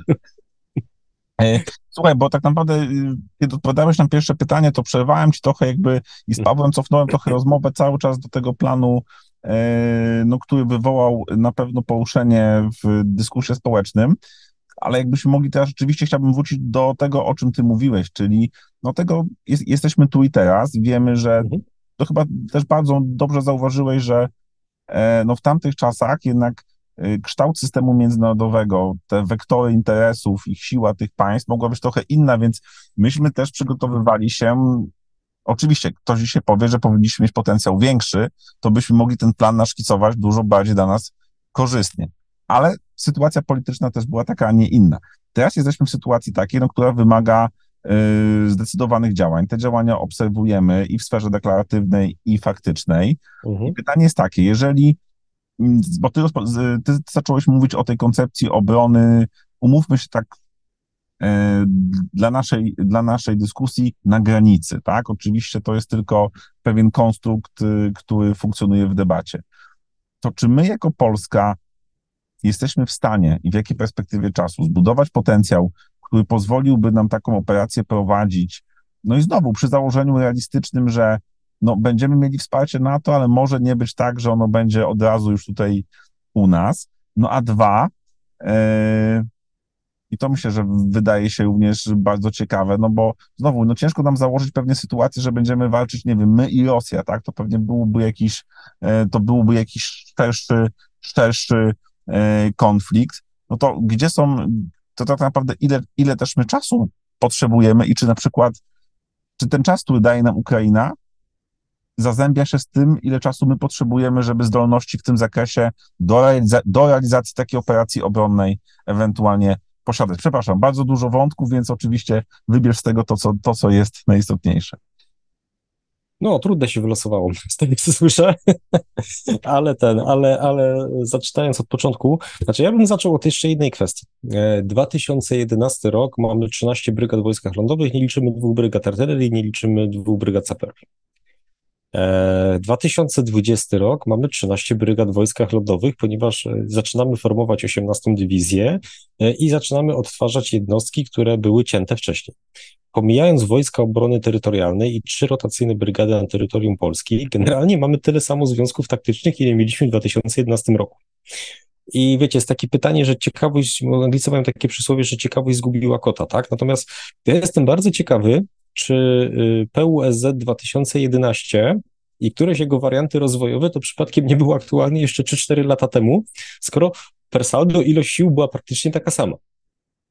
E, słuchaj, bo tak naprawdę, y, kiedy odpowiadałeś na pierwsze pytanie, to przerwałem ci trochę jakby i z Pawłem cofnąłem trochę rozmowę cały czas do tego planu, e, no, który wywołał na pewno poruszenie w dyskursie społecznym, ale jakbyśmy mogli teraz, rzeczywiście chciałbym wrócić do tego, o czym ty mówiłeś, czyli no tego, jest, jesteśmy tu i teraz, wiemy, że mhm. to chyba też bardzo dobrze zauważyłeś, że e, no w tamtych czasach jednak kształt systemu międzynarodowego, te wektory interesów, ich siła tych państw mogła być trochę inna, więc myśmy też przygotowywali się. Oczywiście ktoś się powie, że powinniśmy mieć potencjał większy, to byśmy mogli ten plan naszkicować dużo bardziej dla nas korzystnie. Ale sytuacja polityczna też była taka, a nie inna. Teraz jesteśmy w sytuacji takiej, no, która wymaga y, zdecydowanych działań. Te działania obserwujemy i w sferze deklaratywnej, i faktycznej. Mhm. I pytanie jest takie, jeżeli bo ty, ty zacząłeś mówić o tej koncepcji obrony, umówmy się tak, e, dla naszej, dla naszej dyskusji na granicy, tak? Oczywiście to jest tylko pewien konstrukt, y, który funkcjonuje w debacie. To czy my jako Polska jesteśmy w stanie i w jakiej perspektywie czasu zbudować potencjał, który pozwoliłby nam taką operację prowadzić. No i znowu przy założeniu realistycznym, że no, będziemy mieli wsparcie NATO, ale może nie być tak, że ono będzie od razu już tutaj u nas. No a dwa, yy, i to myślę, że wydaje się również bardzo ciekawe, no bo znowu, no ciężko nam założyć pewnie sytuację, że będziemy walczyć, nie wiem, my i Rosja, tak? To pewnie byłby jakiś, e, to byłby jakiś szerszy, szerszy e, konflikt. No to gdzie są, to tak naprawdę ile, ile też my czasu potrzebujemy i czy na przykład, czy ten czas, który daje nam Ukraina, zazębia się z tym, ile czasu my potrzebujemy, żeby zdolności w tym zakresie do, realiza do realizacji takiej operacji obronnej ewentualnie posiadać. Przepraszam, bardzo dużo wątków, więc oczywiście wybierz z tego to, co, to, co jest najistotniejsze. No, trudne się wylosowało, z tego co słyszę, ale ten, ale, ale zaczynając od początku, znaczy ja bym zaczął od jeszcze jednej kwestii. 2011 e, rok, mamy 13 brygad w wojskach lądowych, nie liczymy dwóch brygad artylerii, nie liczymy dwóch brygad saperów. 2020 e, rok mamy 13 brygad w wojskach lądowych, ponieważ e, zaczynamy formować 18 dywizję e, i zaczynamy odtwarzać jednostki, które były cięte wcześniej. Pomijając wojska obrony terytorialnej i trzy rotacyjne brygady na terytorium Polski, generalnie mamy tyle samo związków taktycznych, ile mieliśmy w 2011 roku. I wiecie, jest takie pytanie, że ciekawość, Anglicy mają takie przysłowie, że ciekawość zgubiła kota, tak? Natomiast ja jestem bardzo ciekawy, czy y, PUSZ 2011 i któreś jego warianty rozwojowe to przypadkiem nie było aktualnie jeszcze 3-4 lata temu, skoro per saldo ilość sił była praktycznie taka sama.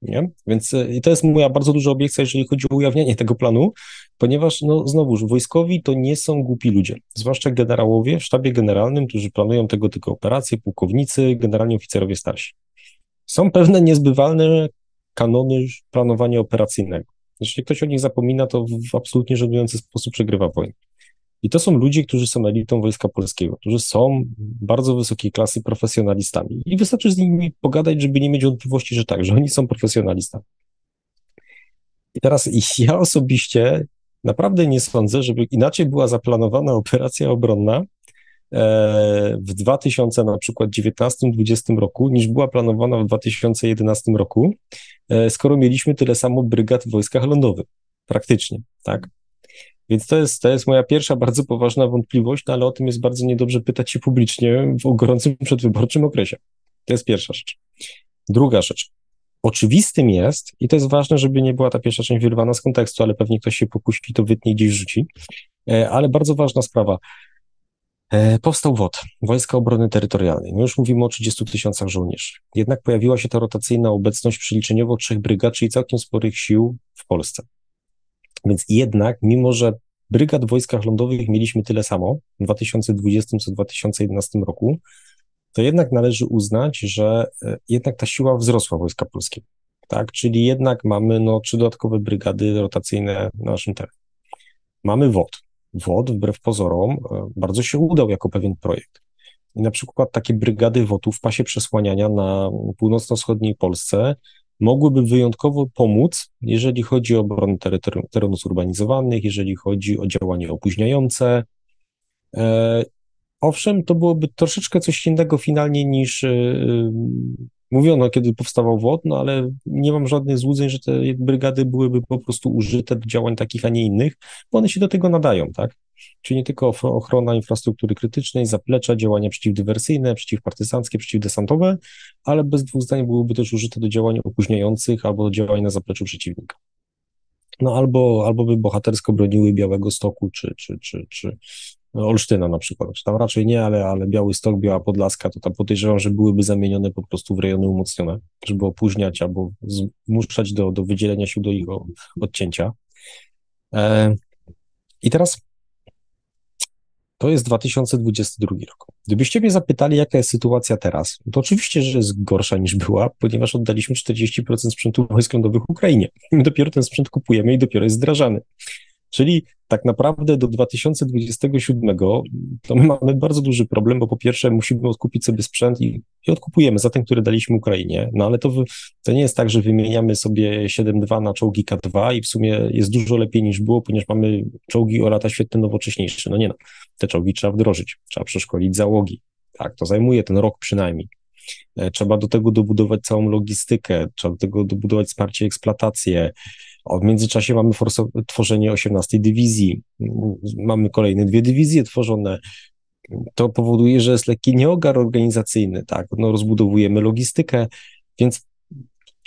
Nie? Więc y, i to jest moja bardzo duża obiekcja, jeżeli chodzi o ujawnianie tego planu, ponieważ no znowuż wojskowi to nie są głupi ludzie, zwłaszcza generałowie w sztabie generalnym, którzy planują tego typu operacje, pułkownicy, generalni oficerowie starsi. Są pewne niezbywalne kanony planowania operacyjnego. Jeśli ktoś o nich zapomina, to w absolutnie żenujący sposób przegrywa wojnę. I to są ludzie, którzy są elitą Wojska Polskiego, którzy są bardzo wysokiej klasy profesjonalistami. I wystarczy z nimi pogadać, żeby nie mieć wątpliwości, że tak, że oni są profesjonalistami. I teraz ja osobiście naprawdę nie sądzę, żeby inaczej była zaplanowana operacja obronna w 2000 na przykład 19-20 roku, niż była planowana w 2011 roku, e, skoro mieliśmy tyle samo brygad w wojskach lądowych. Praktycznie, tak? Więc to jest, to jest moja pierwsza bardzo poważna wątpliwość, no ale o tym jest bardzo niedobrze pytać się publicznie w gorącym przedwyborczym okresie. To jest pierwsza rzecz. Druga rzecz. Oczywistym jest, i to jest ważne, żeby nie była ta pierwsza część wyrwana z kontekstu, ale pewnie ktoś się popuści, to wytnie gdzieś rzuci, e, ale bardzo ważna sprawa. E, powstał WOT, Wojska Obrony Terytorialnej. My już mówimy o 30 tysiącach żołnierzy. Jednak pojawiła się ta rotacyjna obecność przeliczeniowo trzech brygad, czyli całkiem sporych sił w Polsce. Więc jednak, mimo że brygad w wojskach lądowych mieliśmy tyle samo w 2020 co w 2011 roku, to jednak należy uznać, że e, jednak ta siła wzrosła Wojska Polskiego. Tak, czyli jednak mamy no, trzy dodatkowe brygady rotacyjne na naszym terenie. Mamy WOD. WOD, wbrew pozorom, e, bardzo się udał jako pewien projekt. I na przykład takie brygady WOD-u w pasie przesłaniania na północno-wschodniej Polsce mogłyby wyjątkowo pomóc, jeżeli chodzi o obronę terenów zurbanizowanych, jeżeli chodzi o działanie opóźniające. E, owszem, to byłoby troszeczkę coś innego finalnie niż e, mówiono, kiedy powstawał WOD, no ale nie mam żadnych złudzeń, że te brygady byłyby po prostu użyte do działań takich, a nie innych, bo one się do tego nadają, tak? Czyli nie tylko ochrona infrastruktury krytycznej, zaplecza, działania przeciwdywersyjne, przeciwpartyzanckie, przeciwdesantowe, ale bez dwóch zdań byłyby też użyte do działań opóźniających albo do działań na zapleczu przeciwnika. No albo, albo by bohatersko broniły Białego Stoku czy, czy, czy, czy Olsztyna na przykład. Tam raczej nie, ale, ale Biały Stok, Biała Podlaska, to tam podejrzewam, że byłyby zamienione po prostu w rejony umocnione, żeby opóźniać albo zmuszać do, do wydzielenia sił do ich odcięcia. E, I teraz to jest 2022 rok. Gdybyście mnie zapytali, jaka jest sytuacja teraz, to oczywiście, że jest gorsza niż była, ponieważ oddaliśmy 40% sprzętu wojsk lądowych Ukrainie. Dopiero ten sprzęt kupujemy i dopiero jest wdrażany. Czyli tak naprawdę do 2027 to my mamy bardzo duży problem, bo po pierwsze musimy odkupić sobie sprzęt i, i odkupujemy za ten, który daliśmy Ukrainie, no ale to, to nie jest tak, że wymieniamy sobie 7.2 na czołgi K2 i w sumie jest dużo lepiej niż było, ponieważ mamy czołgi o lata świetne, nowocześniejsze. No nie no, te czołgi trzeba wdrożyć, trzeba przeszkolić załogi. Tak, to zajmuje ten rok przynajmniej. E, trzeba do tego dobudować całą logistykę, trzeba do tego dobudować wsparcie, eksploatację. W międzyczasie mamy tworzenie 18 dywizji, mamy kolejne dwie dywizje tworzone. To powoduje, że jest lekki nieogar organizacyjny, tak? No, rozbudowujemy logistykę, więc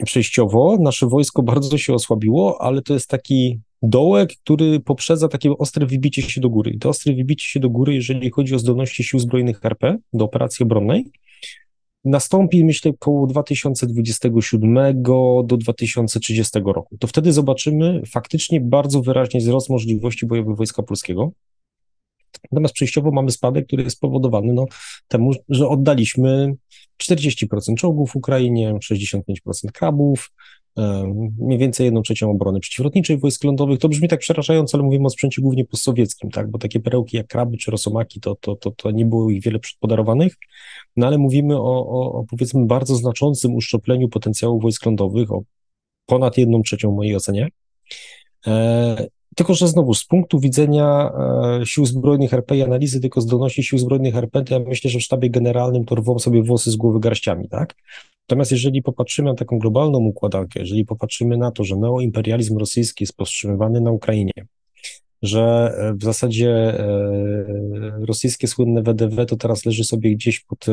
przejściowo nasze wojsko bardzo się osłabiło, ale to jest taki dołek, który poprzedza takie ostre wybicie się do góry. I to ostre wybicie się do góry, jeżeli chodzi o zdolności sił zbrojnych RP do operacji obronnej, nastąpi, myślę, około 2027 do 2030 roku. To wtedy zobaczymy faktycznie bardzo wyraźnie wzrost możliwości bojowych Wojska Polskiego. Natomiast przejściowo mamy spadek, który jest spowodowany no, temu, że oddaliśmy 40% czołgów Ukrainie, 65% krabów, mniej więcej jedną trzecią obrony przeciwlotniczej wojsk lądowych. To brzmi tak przerażająco, ale mówimy o sprzęcie głównie postsowieckim, tak, bo takie perełki jak kraby czy rosomaki, to, to, to, to nie było ich wiele podarowanych, no ale mówimy o, o, o powiedzmy bardzo znaczącym uszczupleniu potencjału wojsk lądowych, o ponad jedną trzecią w mojej ocenie. Tylko, że znowu z punktu widzenia e, sił zbrojnych RP i analizy tylko zdolności sił zbrojnych RP, to ja myślę, że w sztabie generalnym to rwą sobie włosy z głowy garściami, tak? Natomiast jeżeli popatrzymy na taką globalną układankę, jeżeli popatrzymy na to, że neoimperializm rosyjski jest powstrzymywany na Ukrainie, że e, w zasadzie e, rosyjskie słynne WDW to teraz leży sobie gdzieś pod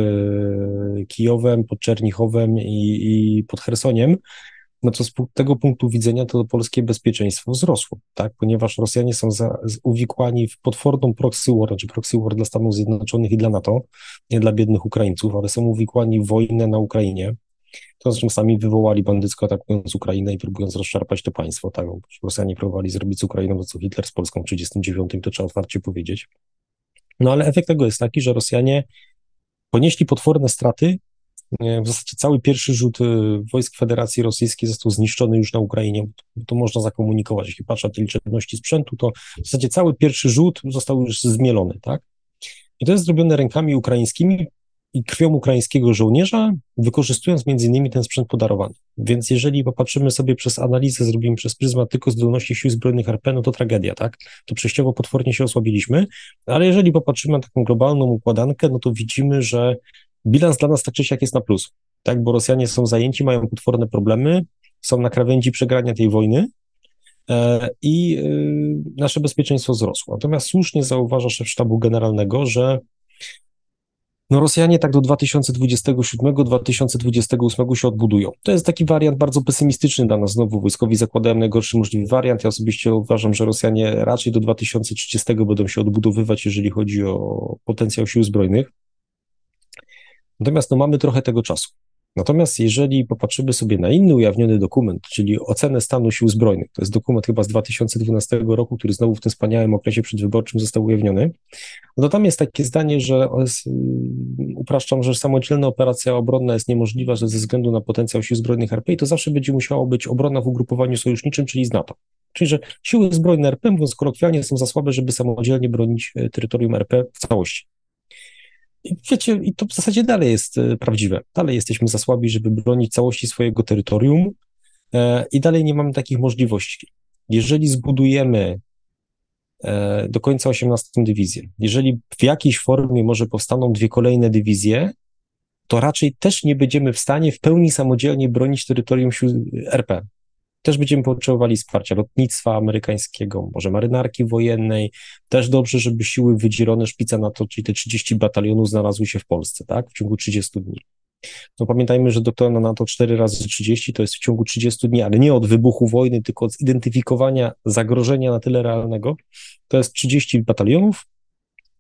Kijowem, pod Czernichowem i, i pod Chersoniem, to z tego punktu widzenia to polskie bezpieczeństwo wzrosło, tak, ponieważ Rosjanie są za, uwikłani w potworną proxy war, czy proxy war dla Stanów Zjednoczonych i dla NATO, nie dla biednych Ukraińców, ale są uwikłani w wojnę na Ukrainie, to zresztą sami wywołali bandycko atakując Ukrainę i próbując rozszarpać to państwo, tak, Rosjanie próbowali zrobić z Ukrainą to, co Hitler z Polską w 1939, to trzeba otwarcie powiedzieć. No ale efekt tego jest taki, że Rosjanie ponieśli potworne straty, w zasadzie cały pierwszy rzut y, wojsk Federacji Rosyjskiej został zniszczony już na Ukrainie. To można zakomunikować. Jeśli patrzę na te liczebności sprzętu, to w zasadzie cały pierwszy rzut został już zmielony, tak? I to jest zrobione rękami ukraińskimi i krwią ukraińskiego żołnierza, wykorzystując między innymi ten sprzęt podarowany. Więc jeżeli popatrzymy sobie przez analizę, zrobimy przez pryzmat tylko zdolności sił zbrojnych RP, no to tragedia, tak? To przejściowo potwornie się osłabiliśmy, ale jeżeli popatrzymy na taką globalną układankę, no to widzimy, że bilans dla nas tak czy siak jest na plus, tak, bo Rosjanie są zajęci, mają potworne problemy, są na krawędzi przegrania tej wojny e, i e, nasze bezpieczeństwo wzrosło. Natomiast słusznie zauważa szef sztabu generalnego, że no Rosjanie tak do 2027-2028 się odbudują. To jest taki wariant bardzo pesymistyczny dla nas. Znowu wojskowi zakładają najgorszy możliwy wariant. Ja osobiście uważam, że Rosjanie raczej do 2030 będą się odbudowywać, jeżeli chodzi o potencjał sił zbrojnych. Natomiast no, mamy trochę tego czasu. Natomiast jeżeli popatrzymy sobie na inny ujawniony dokument, czyli ocenę stanu sił zbrojnych, to jest dokument chyba z 2012 roku, który znowu w tym wspaniałym okresie przedwyborczym został ujawniony, no tam jest takie zdanie, że mm, upraszczam, że samodzielna operacja obronna jest niemożliwa że ze względu na potencjał sił zbrojnych RP to zawsze będzie musiało być obrona w ugrupowaniu sojuszniczym, czyli z NATO. Czyli, że siły zbrojne RP, mówiąc kolokwialnie, są za słabe, żeby samodzielnie bronić e, terytorium RP w całości. I wiecie, i to w zasadzie dalej jest e, prawdziwe. Dalej jesteśmy za słabi, żeby bronić całości swojego terytorium e, i dalej nie mamy takich możliwości. Jeżeli zbudujemy e, do końca 18 dywizję, jeżeli w jakiejś formie może powstaną dwie kolejne dywizje, to raczej też nie będziemy w stanie w pełni samodzielnie bronić terytorium RP też będziemy potrzebowali wsparcia lotnictwa amerykańskiego, może marynarki wojennej. Też dobrze, żeby siły wydzielone szpica NATO, czyli te 30 batalionów znalazły się w Polsce, tak, w ciągu 30 dni. No pamiętajmy, że doktrina NATO 4 razy 30 to jest w ciągu 30 dni, ale nie od wybuchu wojny, tylko od zidentyfikowania zagrożenia na tyle realnego. To jest 30 batalionów,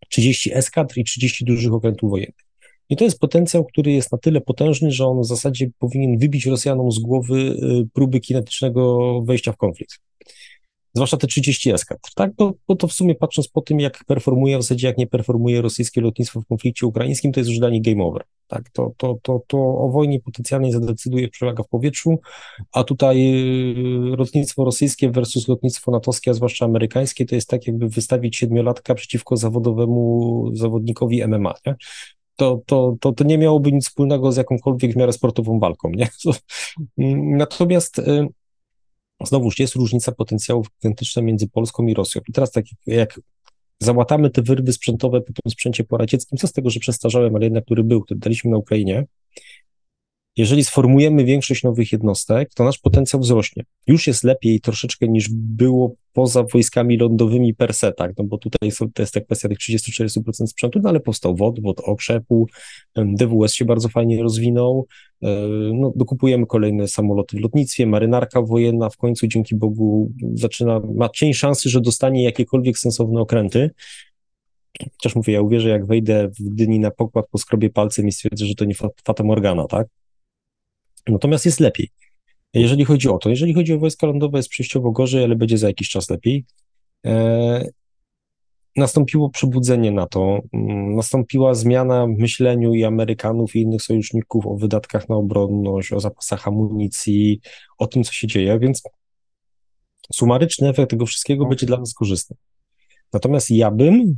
30 eskadr i 30 dużych okrętów wojennych. I to jest potencjał, który jest na tyle potężny, że on w zasadzie powinien wybić Rosjanom z głowy y, próby kinetycznego wejścia w konflikt. Zwłaszcza te 30 eskadr, tak? Bo, bo to w sumie patrząc po tym, jak performuje, w zasadzie jak nie performuje rosyjskie lotnictwo w konflikcie ukraińskim, to jest już dla nich game over. Tak? To, to, to, to o wojnie potencjalnej zadecyduje przewaga w powietrzu, a tutaj y, lotnictwo rosyjskie versus lotnictwo natowskie, a zwłaszcza amerykańskie, to jest tak jakby wystawić siedmiolatka przeciwko zawodowemu zawodnikowi MMA. Nie? To, to, to, to nie miałoby nic wspólnego z jakąkolwiek w miarę sportową walką, nie? Natomiast y, znowuż jest różnica potencjałów gigantyczna między Polską i Rosją. I teraz tak jak załatamy te wyrwy sprzętowe po tym sprzęcie poradzieckim, co z tego, że przestarzałem, ale jednak który był, który daliśmy na Ukrainie, jeżeli sformujemy większość nowych jednostek, to nasz potencjał wzrośnie. Już jest lepiej troszeczkę niż było poza wojskami lądowymi per se, tak? no bo tutaj są, to jest ta kwestia tych 30-40% sprzętu, no ale powstał WOD, WOD okrzepu, DWS się bardzo fajnie rozwinął, e, no, dokupujemy kolejne samoloty w lotnictwie, marynarka wojenna w końcu dzięki Bogu zaczyna, ma cień szansy, że dostanie jakiekolwiek sensowne okręty, Chociaż mówię, ja uwierzę, jak wejdę w Gdyni na pokład, poskrobie palcem i stwierdzę, że to nie Fata Morgana, tak? Natomiast jest lepiej. Jeżeli chodzi o to, jeżeli chodzi o wojska lądowe, jest przejściowo gorzej, ale będzie za jakiś czas lepiej. E, nastąpiło przebudzenie na to, mm, nastąpiła zmiana w myśleniu i Amerykanów i innych sojuszników o wydatkach na obronność, o zapasach amunicji, o tym, co się dzieje, więc sumaryczny efekt tego wszystkiego będzie dla nas korzystny. Natomiast ja bym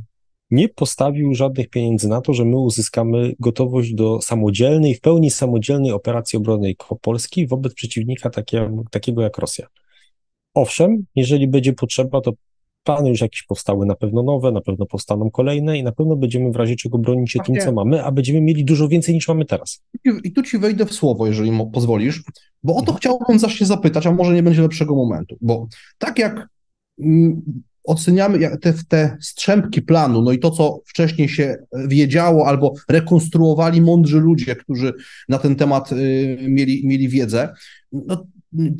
nie postawił żadnych pieniędzy na to, że my uzyskamy gotowość do samodzielnej, w pełni samodzielnej operacji obronnej Polski wobec przeciwnika takiego, takiego jak Rosja. Owszem, jeżeli będzie potrzeba, to plany już jakieś powstały, na pewno nowe, na pewno powstaną kolejne i na pewno będziemy w razie czego bronić się tym, co mamy, a będziemy mieli dużo więcej niż mamy teraz. I tu ci wejdę w słowo, jeżeli pozwolisz, bo o to mhm. chciałbym zaś zapytać, a może nie będzie lepszego momentu, bo tak jak mm, oceniamy te, te strzępki planu, no i to, co wcześniej się wiedziało, albo rekonstruowali mądrzy ludzie, którzy na ten temat y, mieli, mieli wiedzę, no,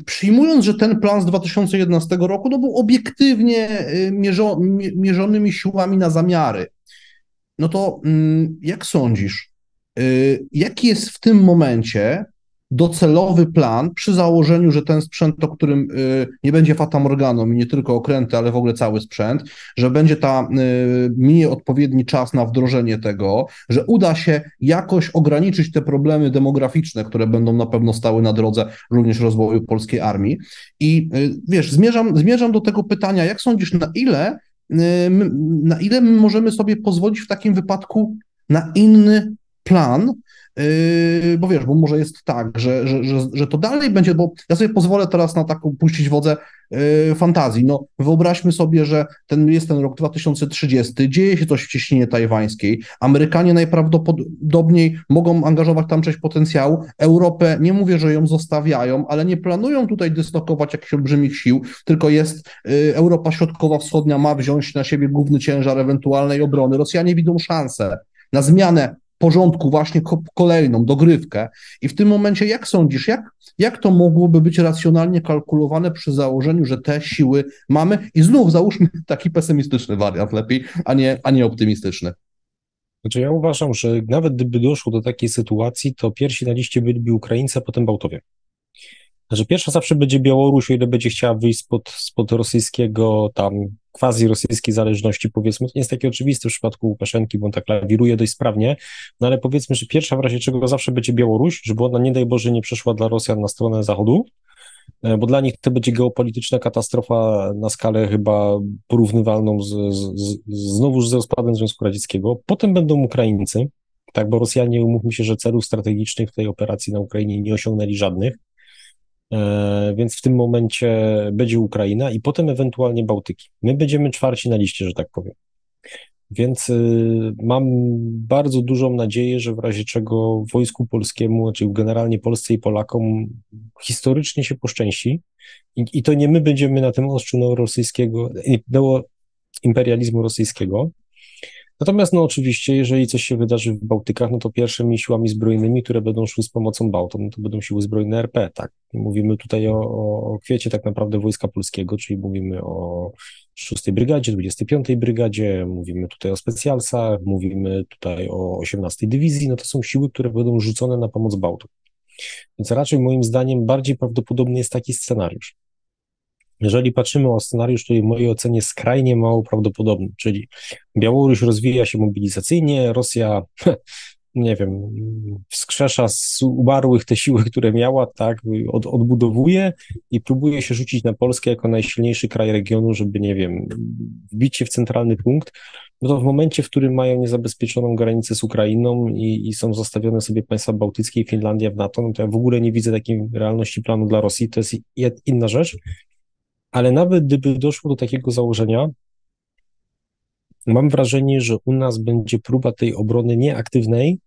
przyjmując, że ten plan z 2011 roku no, był obiektywnie y, mierzo, mierzonymi siłami na zamiary, no to mm, jak sądzisz, y, jaki jest w tym momencie docelowy plan przy założeniu, że ten sprzęt, o którym y, nie będzie Fata Morganą i nie tylko okręty, ale w ogóle cały sprzęt, że będzie ta, y, minie odpowiedni czas na wdrożenie tego, że uda się jakoś ograniczyć te problemy demograficzne, które będą na pewno stały na drodze również rozwoju polskiej armii. I y, wiesz, zmierzam, zmierzam do tego pytania, jak sądzisz, na ile, na ile my możemy sobie pozwolić w takim wypadku na inny plan, bo wiesz, bo może jest tak, że, że, że, że to dalej będzie, bo ja sobie pozwolę teraz na taką puścić wodze yy, fantazji. No, wyobraźmy sobie, że ten jest ten rok 2030, dzieje się coś w cieśninie tajwańskiej, Amerykanie najprawdopodobniej mogą angażować tam część potencjału, Europę, nie mówię, że ją zostawiają, ale nie planują tutaj dyslokować jakichś olbrzymich sił, tylko jest yy, Europa Środkowa-Wschodnia ma wziąć na siebie główny ciężar ewentualnej obrony. Rosjanie widzą szansę na zmianę porządku właśnie kolejną dogrywkę. I w tym momencie, jak sądzisz, jak, jak to mogłoby być racjonalnie kalkulowane przy założeniu, że te siły mamy? I znów załóżmy taki pesymistyczny wariant lepiej, a nie, a nie optymistyczny. Znaczy ja uważam, że nawet gdyby doszło do takiej sytuacji, to pierwsi na liście byliby Ukraińcy, a potem Bałtowie. Znaczy pierwsza zawsze będzie Białoruś, o ile będzie chciała wyjść spod, spod rosyjskiego tam quasi rosyjskiej zależności, powiedzmy, to nie jest takie oczywiste w przypadku Łukaszenki, bo on tak lawiruje dość sprawnie, no ale powiedzmy, że pierwsza w razie czego zawsze będzie Białoruś, żeby ona nie daj Boże nie przeszła dla Rosjan na stronę Zachodu, e, bo dla nich to będzie geopolityczna katastrofa na skalę chyba porównywalną z, z, z, znowuż z rozpadem Związku Radzieckiego. Potem będą Ukraińcy, tak, bo Rosjanie, umówmy się, że celów strategicznych w tej operacji na Ukrainie nie osiągnęli żadnych, więc w tym momencie będzie Ukraina i potem ewentualnie Bałtyki. My będziemy czwarci na liście, że tak powiem. Więc y, mam bardzo dużą nadzieję, że w razie czego wojsku polskiemu, znaczy generalnie Polsce i Polakom historycznie się poszczęści i, i to nie my będziemy na tym ostrzu neorosyjskiego, imperializmu rosyjskiego, Natomiast, no oczywiście, jeżeli coś się wydarzy w Bałtykach, no to pierwszymi siłami zbrojnymi, które będą szły z pomocą Bałtom, no to będą siły zbrojne RP, tak. Mówimy tutaj o, o kwiecie tak naprawdę Wojska Polskiego, czyli mówimy o 6 Brygadzie, 25 Brygadzie, mówimy tutaj o specjalsach, mówimy tutaj o 18 Dywizji, no to są siły, które będą rzucone na pomoc Bałtom. Więc raczej moim zdaniem bardziej prawdopodobny jest taki scenariusz. Jeżeli patrzymy o scenariusz, który w mojej ocenie skrajnie mało prawdopodobny, czyli Białoruś rozwija się mobilizacyjnie, Rosja, nie wiem, wskrzesza z ubarłych te siły, które miała, tak, od, odbudowuje i próbuje się rzucić na Polskę jako najsilniejszy kraj regionu, żeby, nie wiem, wbić się w centralny punkt, no to w momencie, w którym mają niezabezpieczoną granicę z Ukrainą i, i są zostawione sobie państwa bałtyckie i Finlandia w NATO, no to ja w ogóle nie widzę takiej realności planu dla Rosji, to jest inna rzecz, ale nawet gdyby doszło do takiego założenia, mam wrażenie, że u nas będzie próba tej obrony nieaktywnej,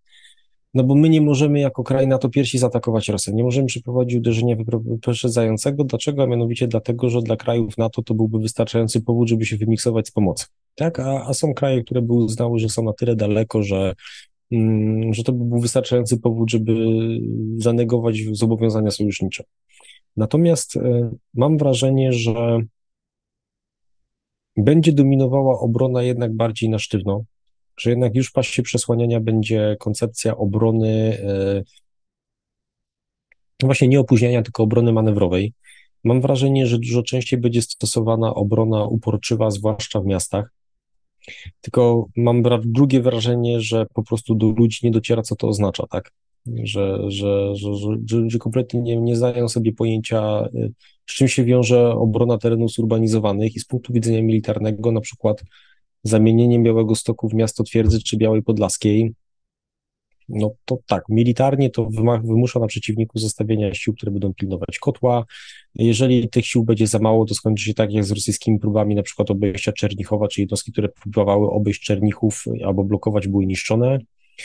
no bo my nie możemy jako kraj NATO pierwsi zaatakować Rosję, nie możemy przeprowadzić uderzenia wyprzedzającego. Dlaczego? A mianowicie dlatego, że dla krajów NATO to byłby wystarczający powód, żeby się wymiksować z pomocą. Tak? A, a są kraje, które by uznały, że są na tyle daleko, że, mm, że to by był wystarczający powód, żeby zanegować zobowiązania sojusznicze. Natomiast y, mam wrażenie, że będzie dominowała obrona jednak bardziej na sztywno, że jednak już w pasie przesłaniania będzie koncepcja obrony, e, właśnie nie opóźniania, tylko obrony manewrowej. Mam wrażenie, że dużo częściej będzie stosowana obrona uporczywa, zwłaszcza w miastach. Tylko mam drugie wrażenie, że po prostu do ludzi nie dociera, co to oznacza, tak? Że, że, że, że, kompletnie nie, nie zdają sobie pojęcia, e, z czym się wiąże obrona terenów zurbanizowanych i z punktu widzenia militarnego, na przykład zamienieniem Białego Stoku w miasto twierdzy czy Białej Podlaskiej, no to tak, militarnie to wymusza na przeciwniku zostawienia sił, które będą pilnować kotła. Jeżeli tych sił będzie za mało, to skończy się tak jak z rosyjskimi próbami na przykład obejścia Czernichowa, czy jednostki, które próbowały obejść Czernichów albo blokować, były niszczone.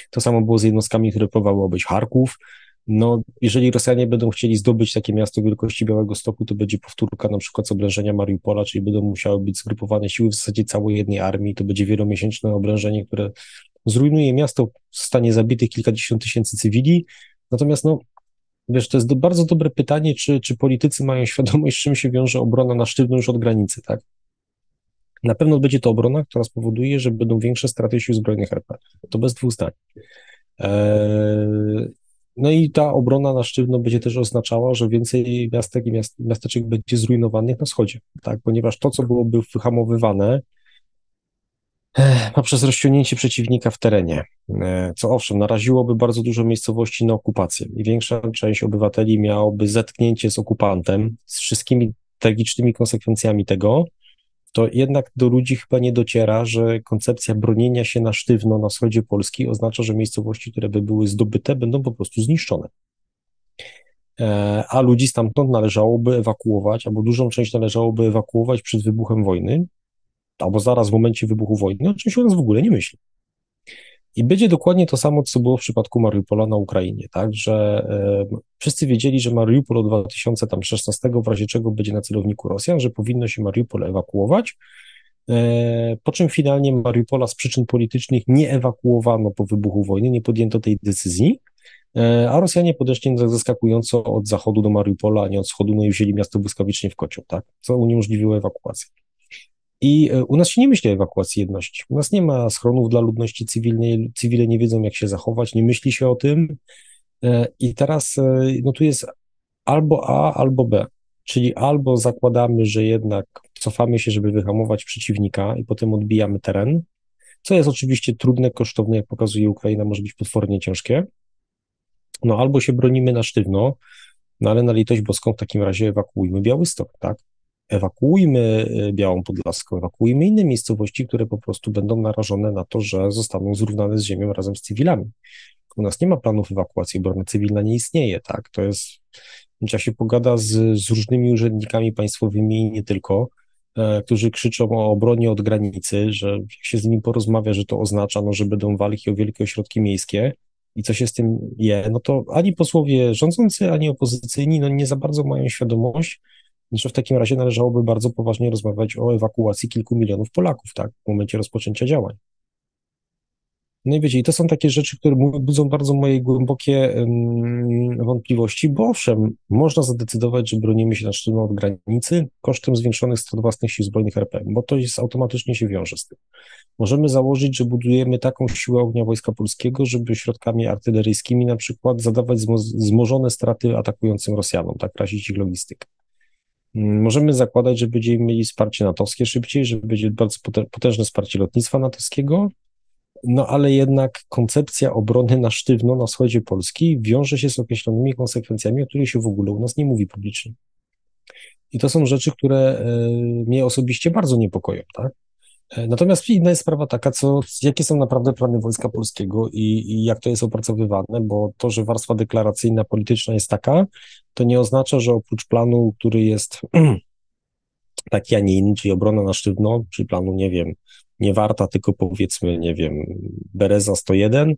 To samo było z jednostkami, które próbowały obejść Charków. No, jeżeli Rosjanie będą chcieli zdobyć takie miasto wielkości Białego Stoku, to będzie powtórka na przykład z oblężenia Mariupola, czyli będą musiały być zgrupowane siły w zasadzie całej jednej armii, to będzie wielomiesięczne oblężenie, które zrujnuje miasto, stanie zabitych kilkadziesiąt tysięcy cywili, natomiast no, wiesz, to jest bardzo dobre pytanie, czy, czy politycy mają świadomość, czym się wiąże obrona na sztywno już od granicy, tak? Na pewno będzie to obrona, która spowoduje, że będą większe straty sił zbrojnych RP. To bez dwóch zdań. Eee, no i ta obrona na sztywno będzie też oznaczała, że więcej miastek i miast, miasteczek będzie zrujnowanych na wschodzie, tak, ponieważ to, co byłoby wyhamowywane eh, poprzez rozciągnięcie przeciwnika w terenie, eh, co owszem, naraziłoby bardzo dużo miejscowości na okupację i większa część obywateli miałoby zetknięcie z okupantem, z wszystkimi tragicznymi konsekwencjami tego, to jednak do ludzi chyba nie dociera, że koncepcja bronienia się na sztywno na wschodzie Polski oznacza, że miejscowości, które by były zdobyte, będą po prostu zniszczone. E, a ludzi stamtąd należałoby ewakuować, albo dużą część należałoby ewakuować przed wybuchem wojny, albo zaraz w momencie wybuchu wojny, o czym się u nas w ogóle nie myśli. I będzie dokładnie to samo, co było w przypadku Mariupola na Ukrainie, tak, że e, wszyscy wiedzieli, że Mariupol od 2016 w razie czego będzie na celowniku Rosjan, że powinno się Mariupol ewakuować, e, po czym finalnie Mariupola z przyczyn politycznych nie ewakuowano po wybuchu wojny, nie podjęto tej decyzji, e, a Rosjanie podeszli zaskakująco od zachodu do Mariupola, a nie od wschodu, no i wzięli miasto błyskawicznie w kocioł, tak, co uniemożliwiło ewakuację. I e, u nas się nie myśli o ewakuacji jedności. U nas nie ma schronów dla ludności cywilnej, cywile nie wiedzą, jak się zachować, nie myśli się o tym. E, I teraz e, no tu jest albo A, albo B. Czyli albo zakładamy, że jednak cofamy się, żeby wyhamować przeciwnika i potem odbijamy teren, co jest oczywiście trudne, kosztowne, jak pokazuje Ukraina, może być potwornie ciężkie. No albo się bronimy na sztywno, no ale na litość boską w takim razie ewakuujmy Białystok, tak? Ewakuujmy y, Białą Podlaską, ewakuujmy inne miejscowości, które po prostu będą narażone na to, że zostaną zrównane z ziemią razem z cywilami. U nas nie ma planów ewakuacji, obrona cywilna nie istnieje, tak? To jest, trzeba się pogada z, z różnymi urzędnikami państwowymi i nie tylko, e, którzy krzyczą o obronie od granicy, że jak się z nimi porozmawia, że to oznacza, no, że będą walki o wielkie ośrodki miejskie, i co się z tym je, no to ani posłowie rządzący, ani opozycyjni no nie za bardzo mają świadomość, że w takim razie należałoby bardzo poważnie rozmawiać o ewakuacji kilku milionów Polaków, tak, w momencie rozpoczęcia działań. No i wiecie, i to są takie rzeczy, które budzą bardzo moje głębokie um, wątpliwości, bo owszem, można zadecydować, że bronimy się na sztywno od granicy kosztem zwiększonych strat własnych sił zbrojnych RP, bo to jest automatycznie się wiąże z tym. Możemy założyć, że budujemy taką siłę ognia Wojska Polskiego, żeby środkami artyleryjskimi na przykład zadawać zmożone straty atakującym Rosjanom, tak, razić ich logistykę. Możemy zakładać, że będziemy mieli wsparcie natowskie szybciej, że będzie bardzo potężne wsparcie lotnictwa natowskiego, no ale jednak koncepcja obrony na sztywno na wschodzie Polski wiąże się z określonymi konsekwencjami, o których się w ogóle u nas nie mówi publicznie. I to są rzeczy, które e, mnie osobiście bardzo niepokoją, tak? E, natomiast inna jest sprawa taka, co, jakie są naprawdę plany Wojska Polskiego i, i, jak to jest opracowywane, bo to, że warstwa deklaracyjna, polityczna jest taka, to nie oznacza, że oprócz planu, który jest taki, a nie inny, czyli obrona na sztywno, czyli planu, nie wiem, nie warta, tylko powiedzmy, nie wiem, Bereza 101,